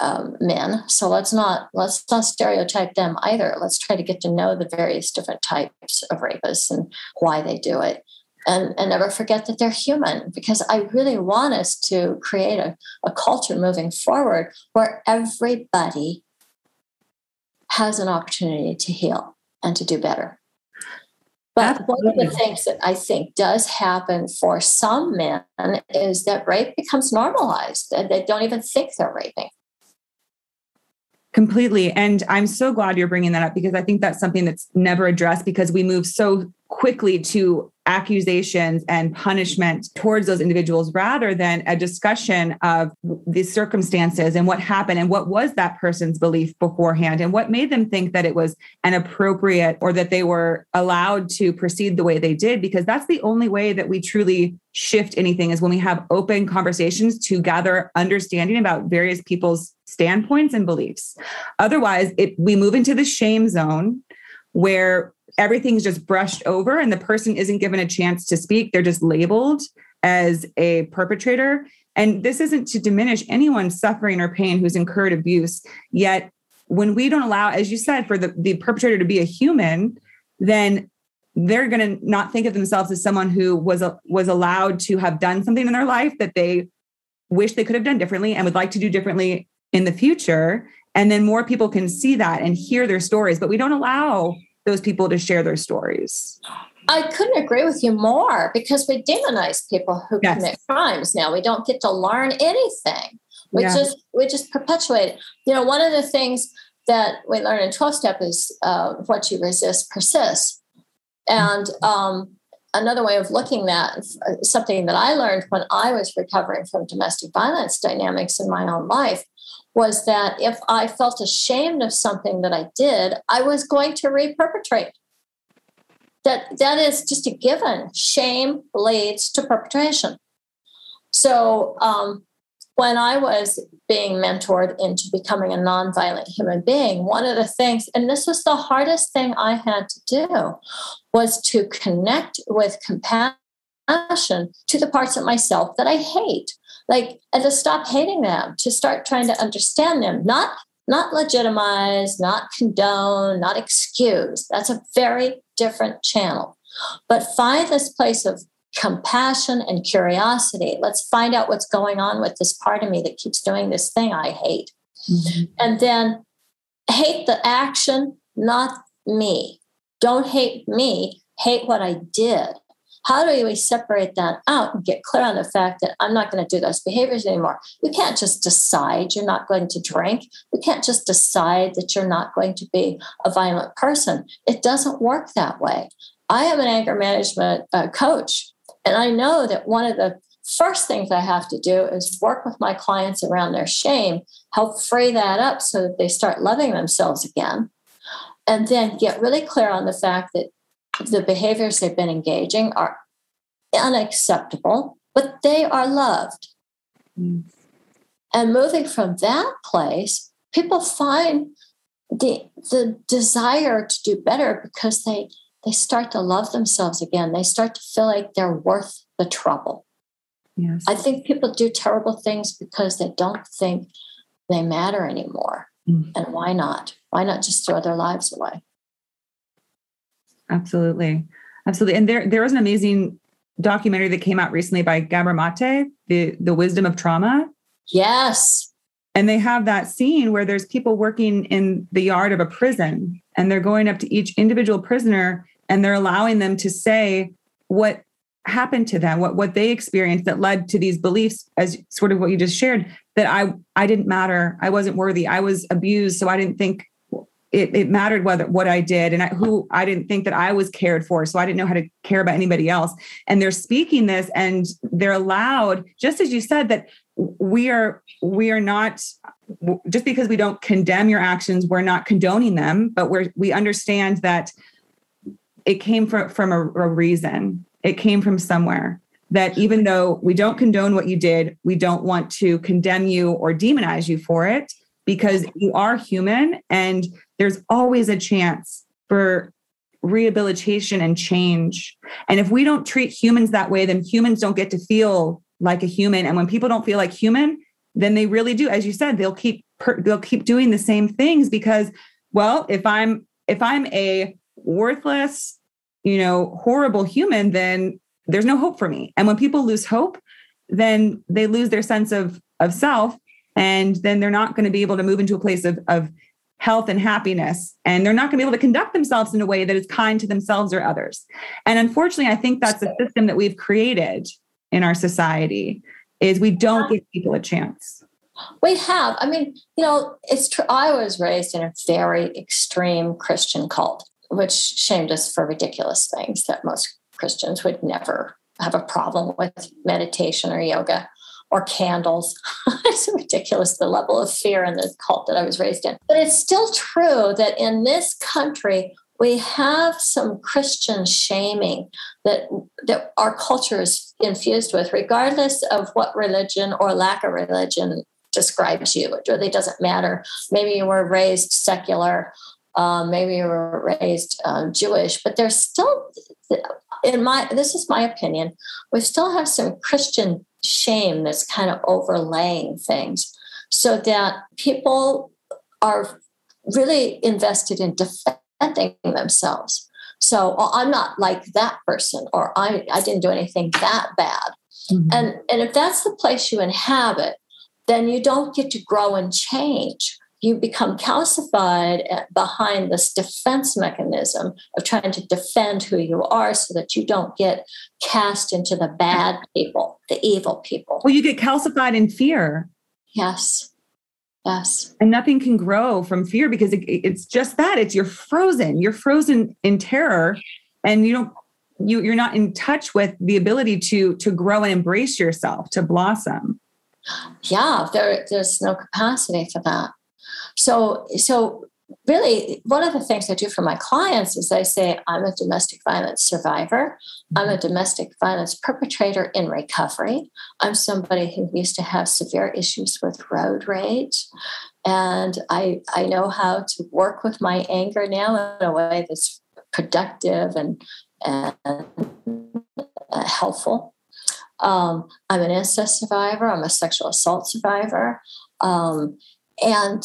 S2: um, men. So let's not let's not stereotype them either. Let's try to get to know the various different types of rapists and why they do it and, and never forget that they're human because i really want us to create a, a culture moving forward where everybody has an opportunity to heal and to do better but Absolutely. one of the things that I think does happen for some men is that rape becomes normalized and they don't even think they're raping.
S1: Completely. And I'm so glad you're bringing that up because I think that's something that's never addressed because we move so quickly to accusations and punishment towards those individuals rather than a discussion of the circumstances and what happened and what was that person's belief beforehand and what made them think that it was an appropriate or that they were allowed to proceed the way they did because that's the only way that we truly shift anything is when we have open conversations to gather understanding about various people's standpoints and beliefs otherwise it we move into the shame zone where everything's just brushed over and the person isn't given a chance to speak. They're just labeled as a perpetrator. And this isn't to diminish anyone's suffering or pain who's incurred abuse. Yet, when we don't allow, as you said, for the, the perpetrator to be a human, then they're going to not think of themselves as someone who was was allowed to have done something in their life that they wish they could have done differently and would like to do differently in the future and then more people can see that and hear their stories but we don't allow those people to share their stories.
S2: I couldn't agree with you more because we demonize people who yes. commit crimes now. We don't get to learn anything. We yeah. just we just perpetuate. You know, one of the things that we learn in 12 step is uh, what you resist persists. And um, another way of looking at something that I learned when I was recovering from domestic violence dynamics in my own life was that if I felt ashamed of something that I did, I was going to reperpetrate. That that is just a given. Shame leads to perpetration. So um, when I was being mentored into becoming a nonviolent human being, one of the things, and this was the hardest thing I had to do, was to connect with compassion to the parts of myself that I hate like and to stop hating them to start trying to understand them not not legitimize not condone not excuse. That's a very different channel. But find this place of compassion and curiosity. Let's find out what's going on with this part of me that keeps doing this thing i hate. Mm-hmm. and then hate the action not me. Don't hate me hate what i did how do we separate that out and get clear on the fact that I'm not going to do those behaviors anymore? You can't just decide you're not going to drink. You can't just decide that you're not going to be a violent person. It doesn't work that way. I am an anger management uh, coach, and I know that one of the first things I have to do is work with my clients around their shame, help free that up so that they start loving themselves again, and then get really clear on the fact that the behaviors they've been engaging are unacceptable, but they are loved. Mm. And moving from that place, people find the the desire to do better because they they start to love themselves again. They start to feel like they're worth the trouble. Yes. I think people do terrible things because they don't think they matter anymore. Mm. And why not? Why not just throw their lives away?
S1: Absolutely. Absolutely. And there there was an amazing documentary that came out recently by Gabor Mate, the the wisdom of trauma.
S2: Yes.
S1: and they have that scene where there's people working in the yard of a prison and they're going up to each individual prisoner and they're allowing them to say what happened to them what what they experienced that led to these beliefs as sort of what you just shared that i i didn't matter i wasn't worthy i was abused so i didn't think it, it mattered whether what i did and I, who i didn't think that i was cared for so i didn't know how to care about anybody else. And they're speaking this and they're allowed just as you said that we are we are not just because we don't condemn your actions we're not condoning them but we're we understand that it came from from a, a reason. It came from somewhere. That even though we don't condone what you did we don't want to condemn you or demonize you for it because you are human and there's always a chance for rehabilitation and change. And if we don't treat humans that way then humans don't get to feel like a human. And when people don't feel like human then they really do as you said they'll keep they'll keep doing the same things because well if i'm if i'm a worthless you know horrible human then there's no hope for me. And when people lose hope then they lose their sense of of self and then they're not going to be able to move into a place of of health and happiness and they're not going to be able to conduct themselves in a way that is kind to themselves or others and unfortunately i think that's a system that we've created in our society is we don't give people a chance.
S2: We have. I mean, you know, it's true. I was raised in a very extreme Christian cult, which shamed us for ridiculous things that most Christians would never have a problem with meditation or yoga or candles. it's ridiculous the level of fear in the cult that I was raised in. But it's still true that in this country, we have some Christian shaming that, that our culture is infused with, regardless of what religion or lack of religion describes you. It really doesn't matter. Maybe you were raised secular, um, maybe you were raised um, Jewish, but there's still, in my, this is my opinion, we still have some Christian shame that's kind of overlaying things so that people are really invested in defending themselves. So oh, I'm not like that person, or I, I didn't do anything that bad. Mm-hmm. And, and if that's the place you inhabit, then you don't get to grow and change. You become calcified uh, behind this defense mechanism of trying to defend who you are so that you don't get cast into the bad people, the evil people.
S1: Well, you get calcified in fear.
S2: Yes. Yes.
S1: And nothing can grow from fear because it, it's just that it's you're frozen. You're frozen in terror and you don't you you're not in touch with the ability to to grow and embrace yourself, to blossom.
S2: Yeah, there there's no capacity for that. So so really one of the things I do for my clients is I say, I'm a domestic violence survivor. I'm a domestic violence perpetrator in recovery. I'm somebody who used to have severe issues with road rage. And I, I know how to work with my anger now in a way that's productive and, and uh, helpful. Um, I'm an incest survivor. I'm a sexual assault survivor. Um, and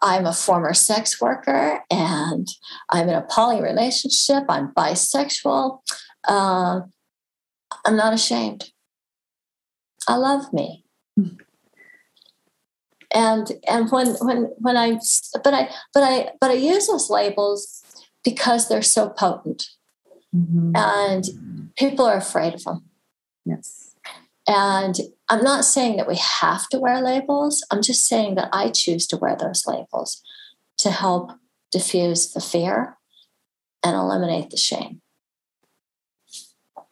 S2: I'm a former sex worker and I'm in a poly relationship. I'm bisexual. Uh, I'm not ashamed. I love me. And and when when when I but I but I but I use those labels because they're so potent, mm-hmm. and people are afraid of them.
S1: Yes.
S2: And I'm not saying that we have to wear labels. I'm just saying that I choose to wear those labels to help diffuse the fear and eliminate the shame.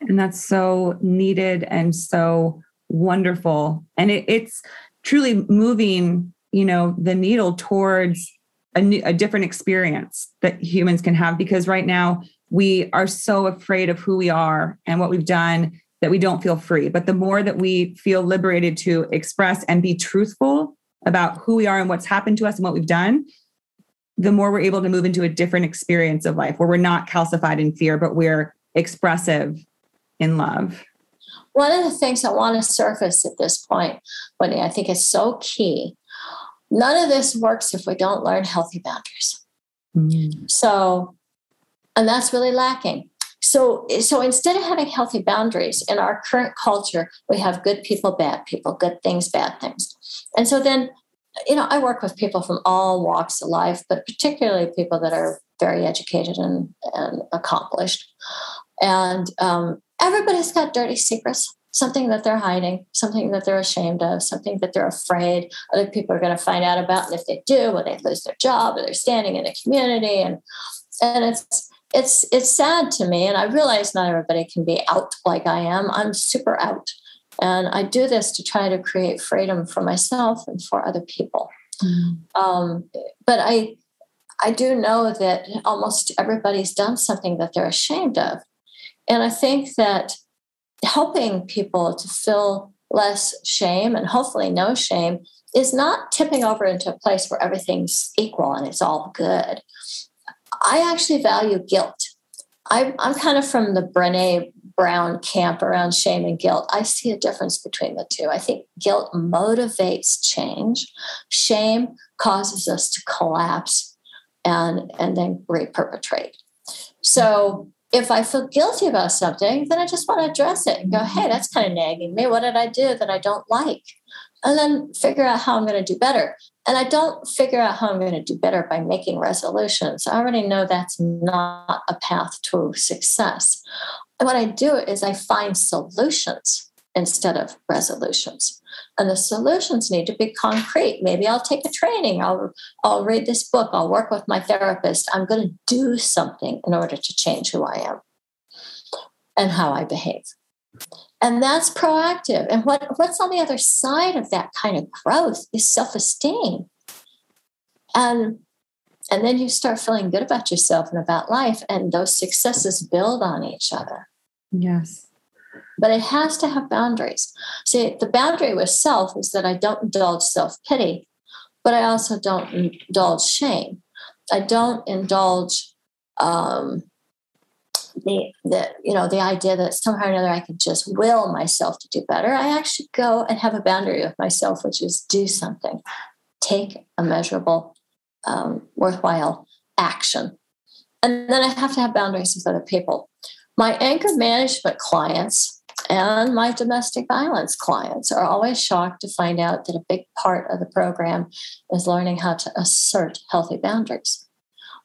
S1: And that's so needed and so wonderful. And it, it's truly moving, you know, the needle towards a, new, a different experience that humans can have because right now we are so afraid of who we are and what we've done that we don't feel free. But the more that we feel liberated to express and be truthful about who we are and what's happened to us and what we've done, the more we're able to move into a different experience of life where we're not calcified in fear, but we're expressive in love.
S2: One of the things I want to surface at this point, Wendy, I think is so key. None of this works if we don't learn healthy boundaries. Mm-hmm. So, and that's really lacking. So, so instead of having healthy boundaries in our current culture, we have good people, bad people, good things, bad things. And so then you know, I work with people from all walks of life, but particularly people that are very educated and, and accomplished. And um, everybody's got dirty secrets, something that they're hiding, something that they're ashamed of, something that they're afraid other people are going to find out about. And if they do, well, they lose their job or they're standing in the community. And and it's it's it's sad to me. And I realize not everybody can be out like I am. I'm super out. And I do this to try to create freedom for myself and for other people. Mm-hmm. Um, but I I do know that almost everybody's done something that they're ashamed of. And I think that helping people to feel less shame and hopefully no shame is not tipping over into a place where everything's equal and it's all good. I actually value guilt. I, am kind of from the Brene Brown camp around shame and guilt. I see a difference between the two. I think guilt motivates change, shame causes us to collapse and, and then reperpetrate. So if I feel guilty about something, then I just want to address it and go, hey, that's kind of nagging me. What did I do that I don't like? And then figure out how I'm going to do better. And I don't figure out how I'm going to do better by making resolutions. I already know that's not a path to success. And what I do is I find solutions instead of resolutions. And the solutions need to be concrete. Maybe I'll take a training, I'll, I'll read this book, I'll work with my therapist. I'm going to do something in order to change who I am and how I behave. And that's proactive. And what, what's on the other side of that kind of growth is self esteem. And, and then you start feeling good about yourself and about life, and those successes build on each other.
S1: Yes
S2: but it has to have boundaries. See, the boundary with self is that I don't indulge self pity, but I also don't indulge shame. I don't indulge um, the the you know the idea that somehow or another I can just will myself to do better. I actually go and have a boundary with myself, which is do something, take a measurable, um, worthwhile action, and then I have to have boundaries with other people. My anger management clients and my domestic violence clients are always shocked to find out that a big part of the program is learning how to assert healthy boundaries.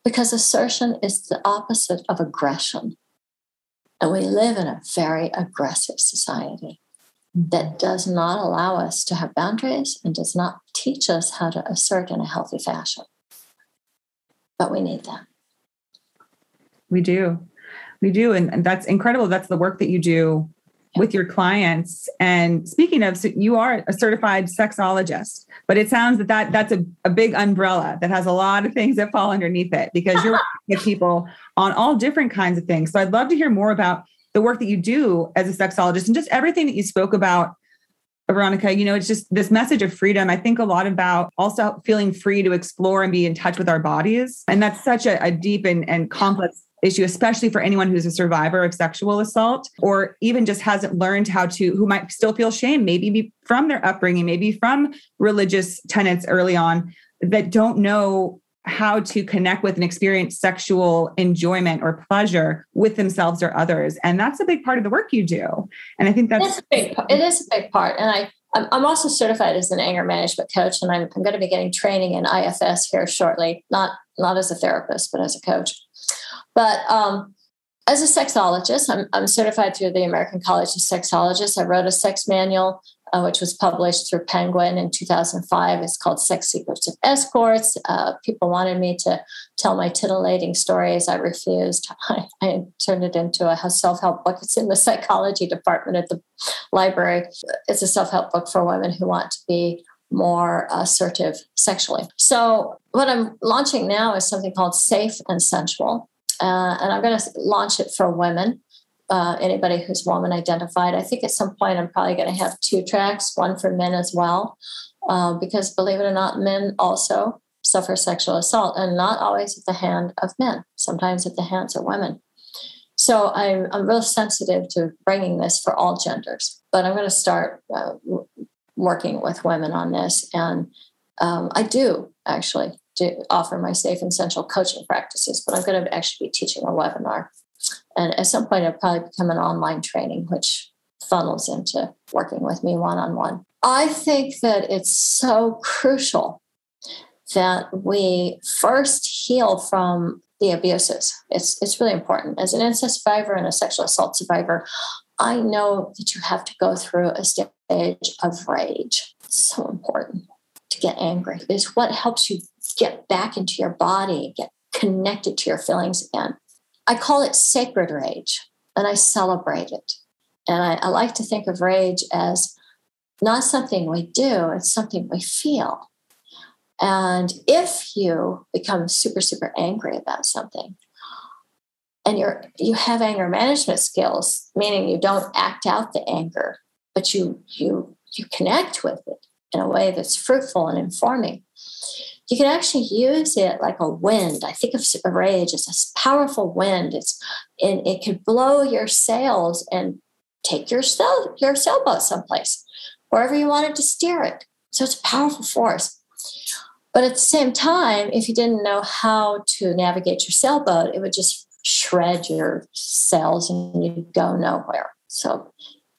S2: Because assertion is the opposite of aggression. And we live in a very aggressive society that does not allow us to have boundaries and does not teach us how to assert in a healthy fashion. But we need that.
S1: We do. We do. And, and that's incredible. That's the work that you do with your clients. And speaking of, so you are a certified sexologist, but it sounds that, that that's a, a big umbrella that has a lot of things that fall underneath it because you're with people on all different kinds of things. So I'd love to hear more about the work that you do as a sexologist and just everything that you spoke about Veronica, you know, it's just this message of freedom. I think a lot about also feeling free to explore and be in touch with our bodies. And that's such a, a deep and, and complex issue, especially for anyone who's a survivor of sexual assault or even just hasn't learned how to, who might still feel shame, maybe from their upbringing, maybe from religious tenets early on that don't know how to connect with and experience sexual enjoyment or pleasure with themselves or others. And that's a big part of the work you do. And I think that's
S2: it is a big, it is a big part. And I, I'm also certified as an anger management coach, and I'm, I'm going to be getting training in IFS here shortly, not, not as a therapist, but as a coach. But um, as a sexologist, I'm, I'm, certified through the American College of Sexologists. I wrote a sex manual, uh, which was published through Penguin in 2005. It's called Sex Secrets of Escorts. Uh, people wanted me to tell my titillating stories. I refused. I, I turned it into a self help book. It's in the psychology department at the library. It's a self help book for women who want to be more assertive sexually. So, what I'm launching now is something called Safe and Sensual uh, and I'm going to launch it for women. Uh, anybody who's woman identified. I think at some point I'm probably going to have two tracks, one for men as well, uh, because believe it or not, men also suffer sexual assault, and not always at the hand of men. Sometimes at the hands of women. So I'm I'm real sensitive to bringing this for all genders, but I'm going to start uh, working with women on this, and um, I do actually to offer my safe and sensual coaching practices, but I'm going to actually be teaching a webinar. And at some point, it'll probably become an online training, which funnels into working with me one on one. I think that it's so crucial that we first heal from the abuses. It's it's really important. As an incest survivor and a sexual assault survivor, I know that you have to go through a stage of rage. It's so important to get angry. It's what helps you get back into your body, get connected to your feelings again. I call it sacred rage and I celebrate it. And I, I like to think of rage as not something we do, it's something we feel. And if you become super, super angry about something, and you're you have anger management skills, meaning you don't act out the anger, but you you you connect with it in a way that's fruitful and informing. You can actually use it like a wind. I think of rage as a powerful wind. It's and it could blow your sails and take your sail your sailboat someplace, wherever you wanted to steer it. So it's a powerful force. But at the same time, if you didn't know how to navigate your sailboat, it would just shred your sails and you'd go nowhere. So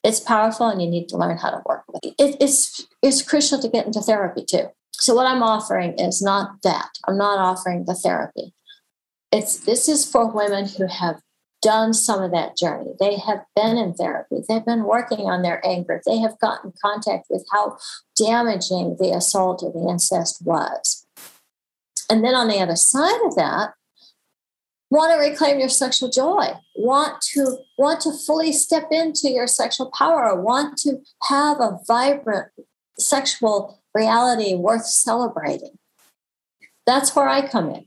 S2: it's powerful and you need to learn how to work with it. it it's, it's crucial to get into therapy too. So what I'm offering is not that. I'm not offering the therapy. It's this is for women who have done some of that journey. They have been in therapy. They've been working on their anger. They have gotten contact with how damaging the assault or the incest was. And then on the other side of that, want to reclaim your sexual joy, want to want to fully step into your sexual power, want to have a vibrant sexual reality worth celebrating. That's where I come in.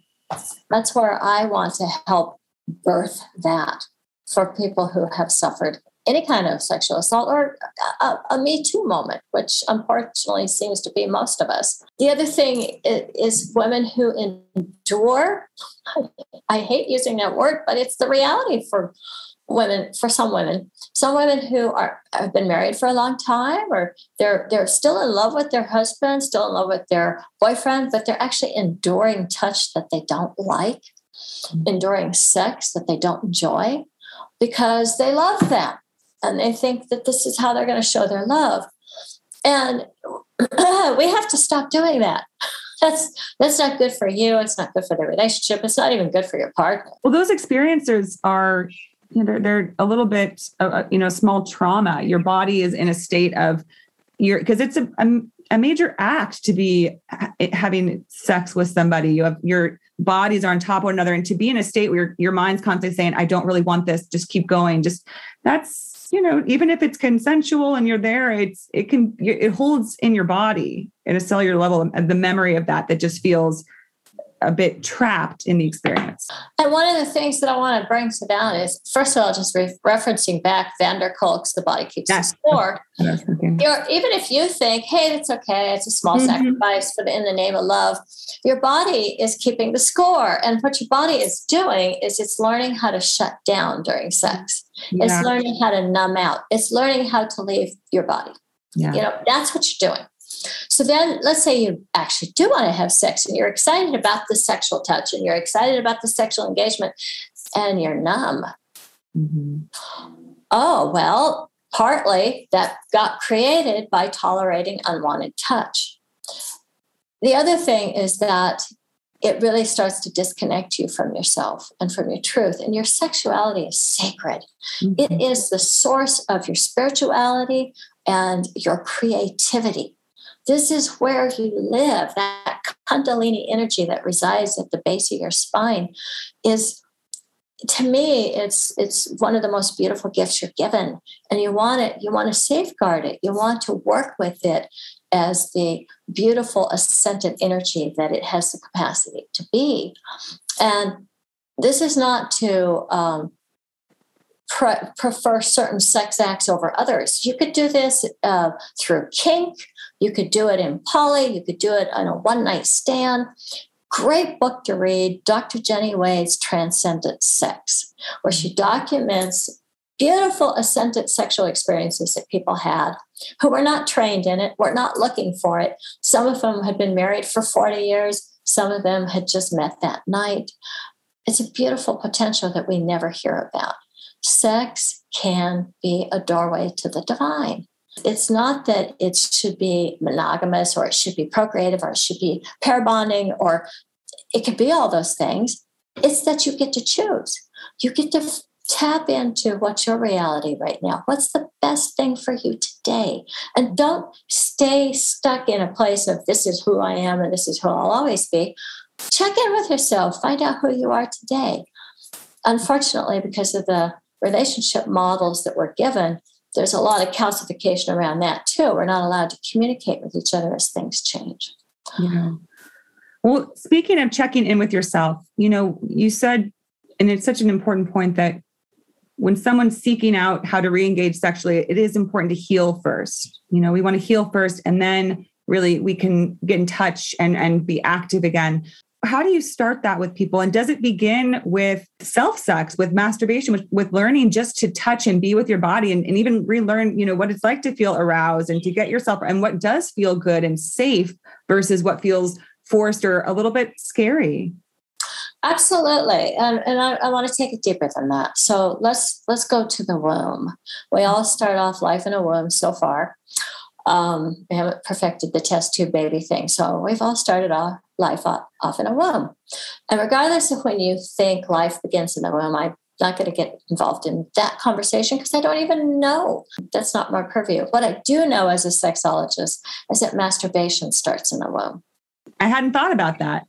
S2: That's where I want to help birth that for people who have suffered any kind of sexual assault or a, a, Me Too moment, which unfortunately seems to be most of us. The other thing is women who endure. I hate using that word, but it's the reality for women for some women. Some women who are have been married for a long time or they're they're still in love with their husband still in love with their boyfriend but they're actually enduring touch that they don't like mm-hmm. enduring sex that they don't enjoy because they love them and they think that this is how they're going to show their love. And we have to stop doing that. That's that's not good for you it's not good for the relationship it's not even good for your partner.
S1: Well those experiences are you know, they're, they're a little bit uh, uh, you know small trauma. Your body is in a state of your because it's a, a, a major act to be having sex with somebody. You have your bodies are on top of one another and to be in a state where your, your mind's constantly saying i don't really want this just keep going just that's you know even if it's consensual and you're there it's it can it holds in your body at a cellular level the memory of that that just feels a bit trapped in the experience.
S2: And one of the things that I want to bring to that is, first of all, just re- referencing back van der Kolk's The Body Keeps yes. the Score. even if you think, hey, it's okay, it's a small mm-hmm. sacrifice for the, in the name of love, your body is keeping the score. And what your body is doing is it's learning how to shut down during sex. Yeah. It's learning how to numb out. It's learning how to leave your body. Yeah. You know, that's what you're doing. So then let's say you actually do want to have sex and you're excited about the sexual touch and you're excited about the sexual engagement and you're numb. Mm-hmm. Oh, well, partly that got created by tolerating unwanted touch. The other thing is that it really starts to disconnect you from yourself and from your truth. And your sexuality is sacred. Mm-hmm. It is the source of your spirituality and your creativity. This is where you live. That Kundalini energy that resides at the base of your spine is to me it's it's one of the most beautiful gifts you're given. And you want it you want to safeguard it. You want to work with it as the beautiful ascendant energy that it has the capacity to be. And this is not to um, pre- prefer certain sex acts over others. You could do this uh, through kink you could do it in poly, you could do it on a one night stand. Great book to read, Dr. Jenny Wade's Transcendent Sex, where she documents beautiful ascendant sexual experiences that people had who were not trained in it, were not looking for it. Some of them had been married for 40 years, some of them had just met that night. It's a beautiful potential that we never hear about. Sex can be a doorway to the divine. It's not that it should be monogamous or it should be procreative or it should be pair bonding or it could be all those things. It's that you get to choose. You get to f- tap into what's your reality right now. What's the best thing for you today? And don't stay stuck in a place of this is who I am and this is who I'll always be. Check in with yourself, find out who you are today. Unfortunately, because of the relationship models that we're given, there's a lot of calcification around that too. We're not allowed to communicate with each other as things change.
S1: Yeah. Well, speaking of checking in with yourself, you know, you said, and it's such an important point that when someone's seeking out how to re-engage sexually, it is important to heal first. You know, we want to heal first and then really we can get in touch and, and be active again. How do you start that with people? And does it begin with self sex, with masturbation, with, with learning just to touch and be with your body and, and even relearn, you know, what it's like to feel aroused and to get yourself and what does feel good and safe versus what feels forced or a little bit scary?
S2: Absolutely, and and I, I, want to take it deeper than that. So let's let's go to the womb. We all start off life in a womb so far. Um, we haven't perfected the test tube baby thing, so we've all started off life off, in a womb. And regardless of when you think life begins in the womb, I'm not going to get involved in that conversation because I don't even know. That's not my purview. What I do know as a sexologist is that masturbation starts in the womb.
S1: I hadn't thought about that.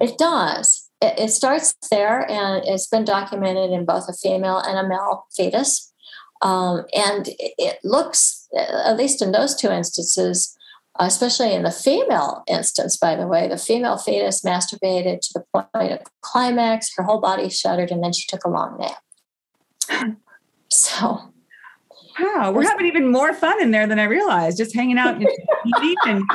S2: It does it, it starts there and it's been documented in both a female and a male fetus. Um, and it, it looks, Uh, at least in those two instances, especially in the female instance, by the way, the female fetus masturbated to the point of climax, her whole body shuddered, and then she took a long nap. So,
S1: wow, we're having even more fun in there than I realized. Just hanging out and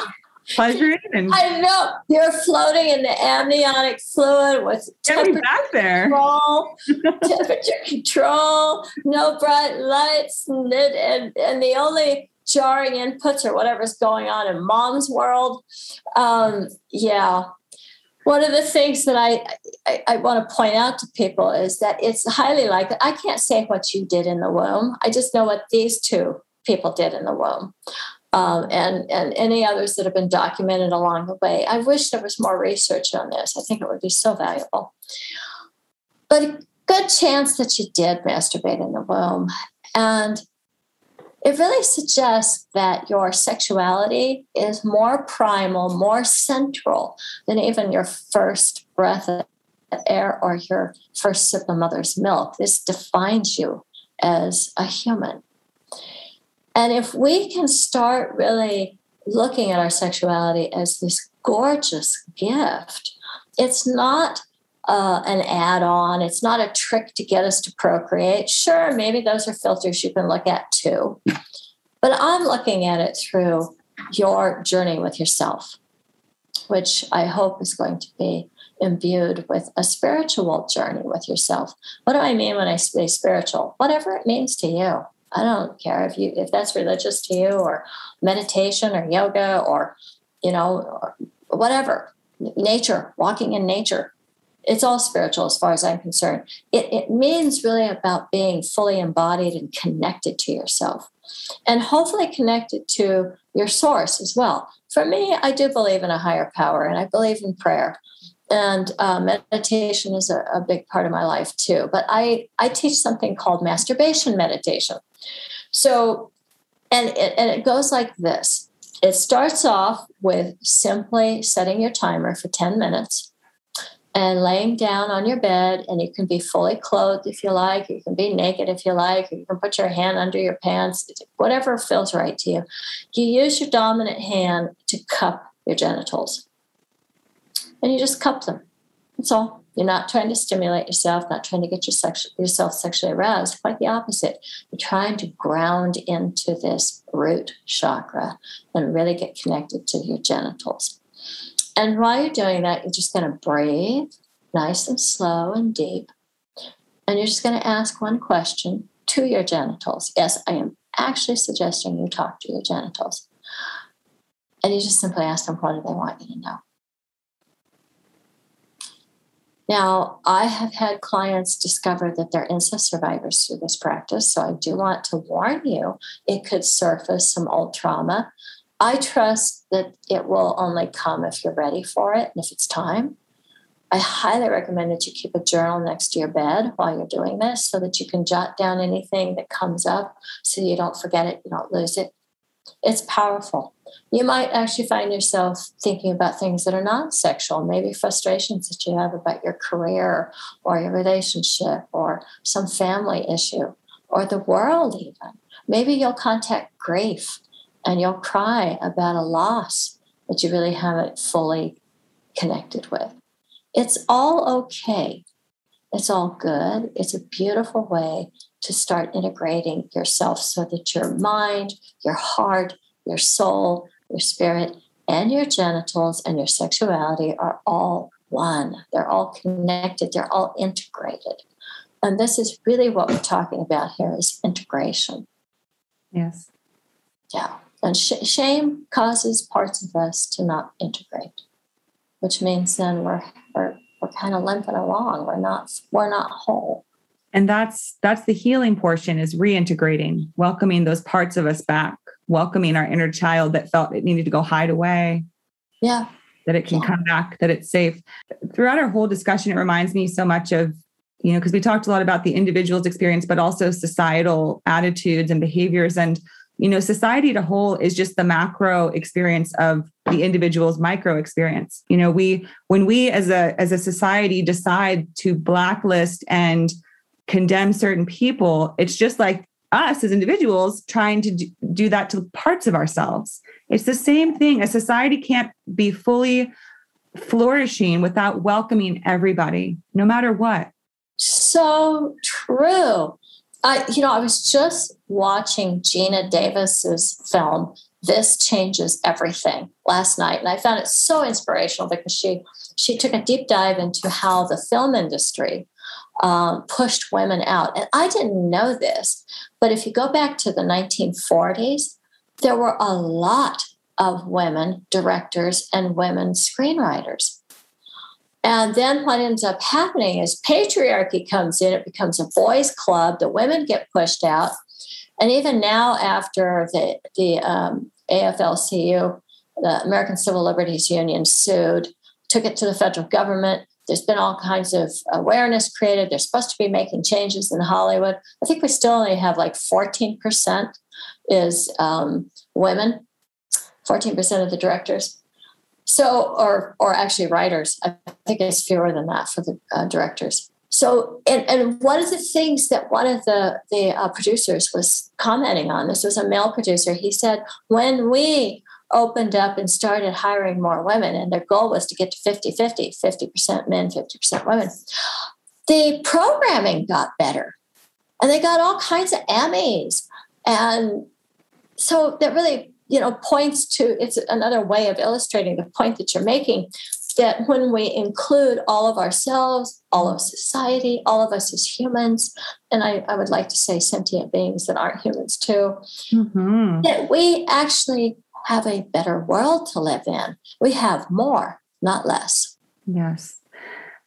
S1: pleasure and
S2: I know you're floating in the amniotic fluid with
S1: temperature back there.
S2: control, temperature control, no bright lights, and, and, and the only jarring inputs or whatever's going on in mom's world. Um, yeah. One of the things that I, I, I want to point out to people is that it's highly likely. I can't say what you did in the womb. I just know what these two people did in the womb um, and and any others that have been documented along the way. I wish there was more research on this. I think it would be so valuable. But a good chance that you did masturbate in the womb, and it really suggests that your sexuality is more primal, more central than even your first breath of air or your first sip of mother's milk. This defines you as a human. And if we can start really looking at our sexuality as this gorgeous gift, it's not uh, an add on, it's not a trick to get us to procreate. Sure, maybe those are filters you can look at too. But I'm looking at it through your journey with yourself, which I hope is going to be imbued with a spiritual journey with yourself. What do I mean when I say spiritual? Whatever it means to you. I don't care if you if that's religious to you or meditation or yoga or you know or whatever. Nature walking in nature. It's all spiritual as far as i'm concerned. It, it means really about being fully embodied and connected to yourself. And hopefully connected to your source as well. For me i do believe in a higher power and i believe in prayer and uh, meditation is a, a, big part of my life too but i i teach something called masturbation meditation. So and it, and it goes like this. It starts off with simply setting your timer for 10 minutes and laying down on your bed and you can be fully clothed if you like you can be naked if you like you can put your hand under your pants whatever feels right to you. You use your dominant hand to cup your genitals and you just cup them. That's all. You're not trying to stimulate yourself, not trying to get your sexu- yourself sexually aroused. Quite the opposite. You're trying to ground into this root chakra and really get connected to your genitals. And while you're doing that, you're just going to breathe nice and slow and deep. And you're just going to ask one question to your genitals. Yes, I am actually suggesting you talk to your genitals. And you just simply ask them, what do they want you to know? Now, I have had clients discover that they're incest survivors through this practice. So I do want to warn you it could surface some old trauma. I trust that it will only come if you're ready for it and if it's time. I highly recommend that you keep a journal next to your bed while you're doing this so that you can jot down anything that comes up so you don't forget it, you don't lose it. It's powerful. You might actually find yourself thinking about things that are non sexual, maybe frustrations that you have about your career or your relationship or some family issue or the world, even. Maybe you'll contact grief and you'll cry about a loss that you really haven't fully connected with. It's all okay. It's all good. It's a beautiful way to start integrating yourself so that your mind, your heart, your soul, your spirit, and your genitals and your sexuality are all one. They're all connected, they're all integrated. And this is really what we're talking about here is integration.
S1: Yes.
S2: Yeah. And sh- shame causes parts of us to not integrate which means then we're we're, we're kind of limping along. We're not we're not whole.
S1: And that's that's the healing portion is reintegrating, welcoming those parts of us back, welcoming our inner child that felt it needed to go hide away.
S2: Yeah.
S1: That it can yeah. come back, that it's safe. Throughout our whole discussion, it reminds me so much of you know, because we talked a lot about the individual's experience, but also societal attitudes and behaviors. And you know society to whole is just the macro experience of the individual's micro experience you know we when we as a as a society decide to blacklist and condemn certain people it's just like us as individuals trying to do that to parts of ourselves. It's the same thing. A society can't be fully flourishing without welcoming everybody no matter what.
S2: So true. I, you know, I was just watching Geena Davis's film "This Changes Everything" last night, and I found it so inspirational because she she took a deep dive into how the film industry um, pushed women out, and I didn't know this, but if you go back to the 1940s, there were a lot of women directors and women screenwriters. And then what ends up happening is patriarchy comes in, it becomes a boys' club, the women get pushed out. And even now, after the, the um, AFL the American Civil Liberties Union, sued, took it to the federal government. There's been all kinds of awareness created. They're supposed to be making changes in Hollywood. I think we still only have like 14% is um, women, 14% of the directors. So, or or actually writers. I think it's fewer than that for the uh, directors. So, and, and one of the things that one of the the uh, producers was commenting on, this was a male producer. He said, when we opened up and started hiring more women, and their goal was to get to 50 50, 50% men, 50% women, the programming got better. And they got all kinds of Emmys. And so that really you know points to it's another way of illustrating the point that you're making that when we include all of ourselves all of society all of us as humans and i, I would like to say sentient beings that aren't humans too mm-hmm. that we actually have a better world to live in we have more not less
S1: yes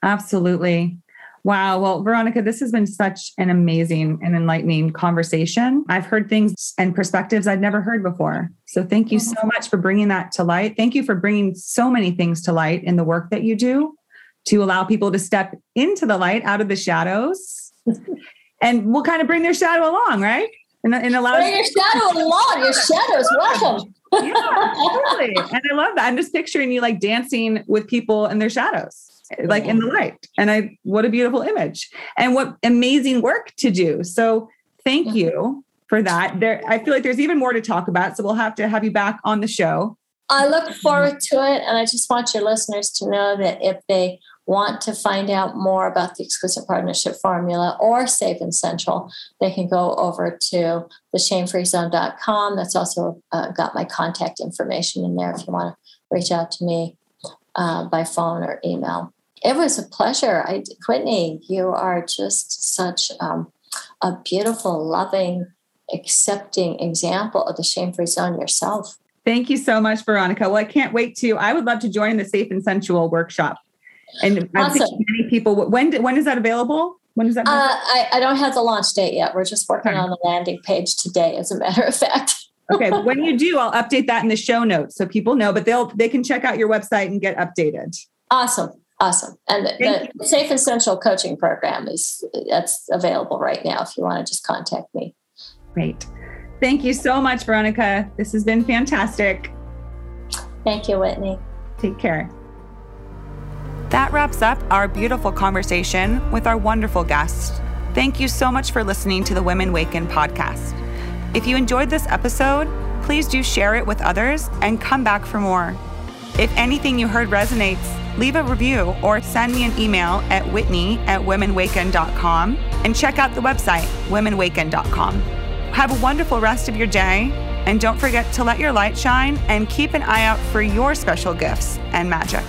S1: absolutely Wow. Well, Veronica, this has been such an amazing and enlightening conversation. I've heard things and perspectives I'd never heard before. So thank you so much for bringing that to light. Thank you for bringing so many things to light in the work that you do to allow people to step into the light out of the shadows. and we'll kind of bring their shadow along, right?
S2: And, and allow bring your shadow along. Your shadow is welcome.
S1: Yeah, totally. And I love that. I'm just picturing you like dancing with people in their shadows like in the light. And I, what a beautiful image and what amazing work to do. So thank you for that. There, I feel like there's even more to talk about. So we'll have to have you back on the show.
S2: I look forward to it. And I just want your listeners to know that if they want to find out more about the exclusive partnership formula or Safe and Sensual, they can go over to theshamefreezone.com. That's also uh, got my contact information in there if you want to reach out to me uh, by phone or email. It was a pleasure. I, Whitney, you are just such um, a beautiful, loving, accepting example of the shame free zone yourself.
S1: Thank you so much, Veronica. Well, I can't wait to. I would love to join the Safe and Sensual workshop. And awesome. I think many people. When when is that available? When is that?
S2: Uh, I, I don't have the launch date yet. We're just working okay. on the landing page today, as a matter of fact.
S1: okay, when you do, I'll update that in the show notes so people know. But they'll they can check out your website and get updated.
S2: Awesome, awesome. And the, the Safe and Sensual Coaching Program is that's available right now. If you want to just contact me.
S1: Great. Thank you so much, Veronica. This has been fantastic.
S2: Thank you, Whitney.
S1: Take care. That wraps up our beautiful conversation with our wonderful guest. Thank you so much for listening to the Women Waken podcast. If you enjoyed this episode, please do share it with others and come back for more. If anything you heard resonates, leave a review or send me an email at whitney at womenwaken.com and check out the website, womenwaken.com. Have a wonderful rest of your day, and don't forget to let your light shine and keep an eye out for your special gifts and magic.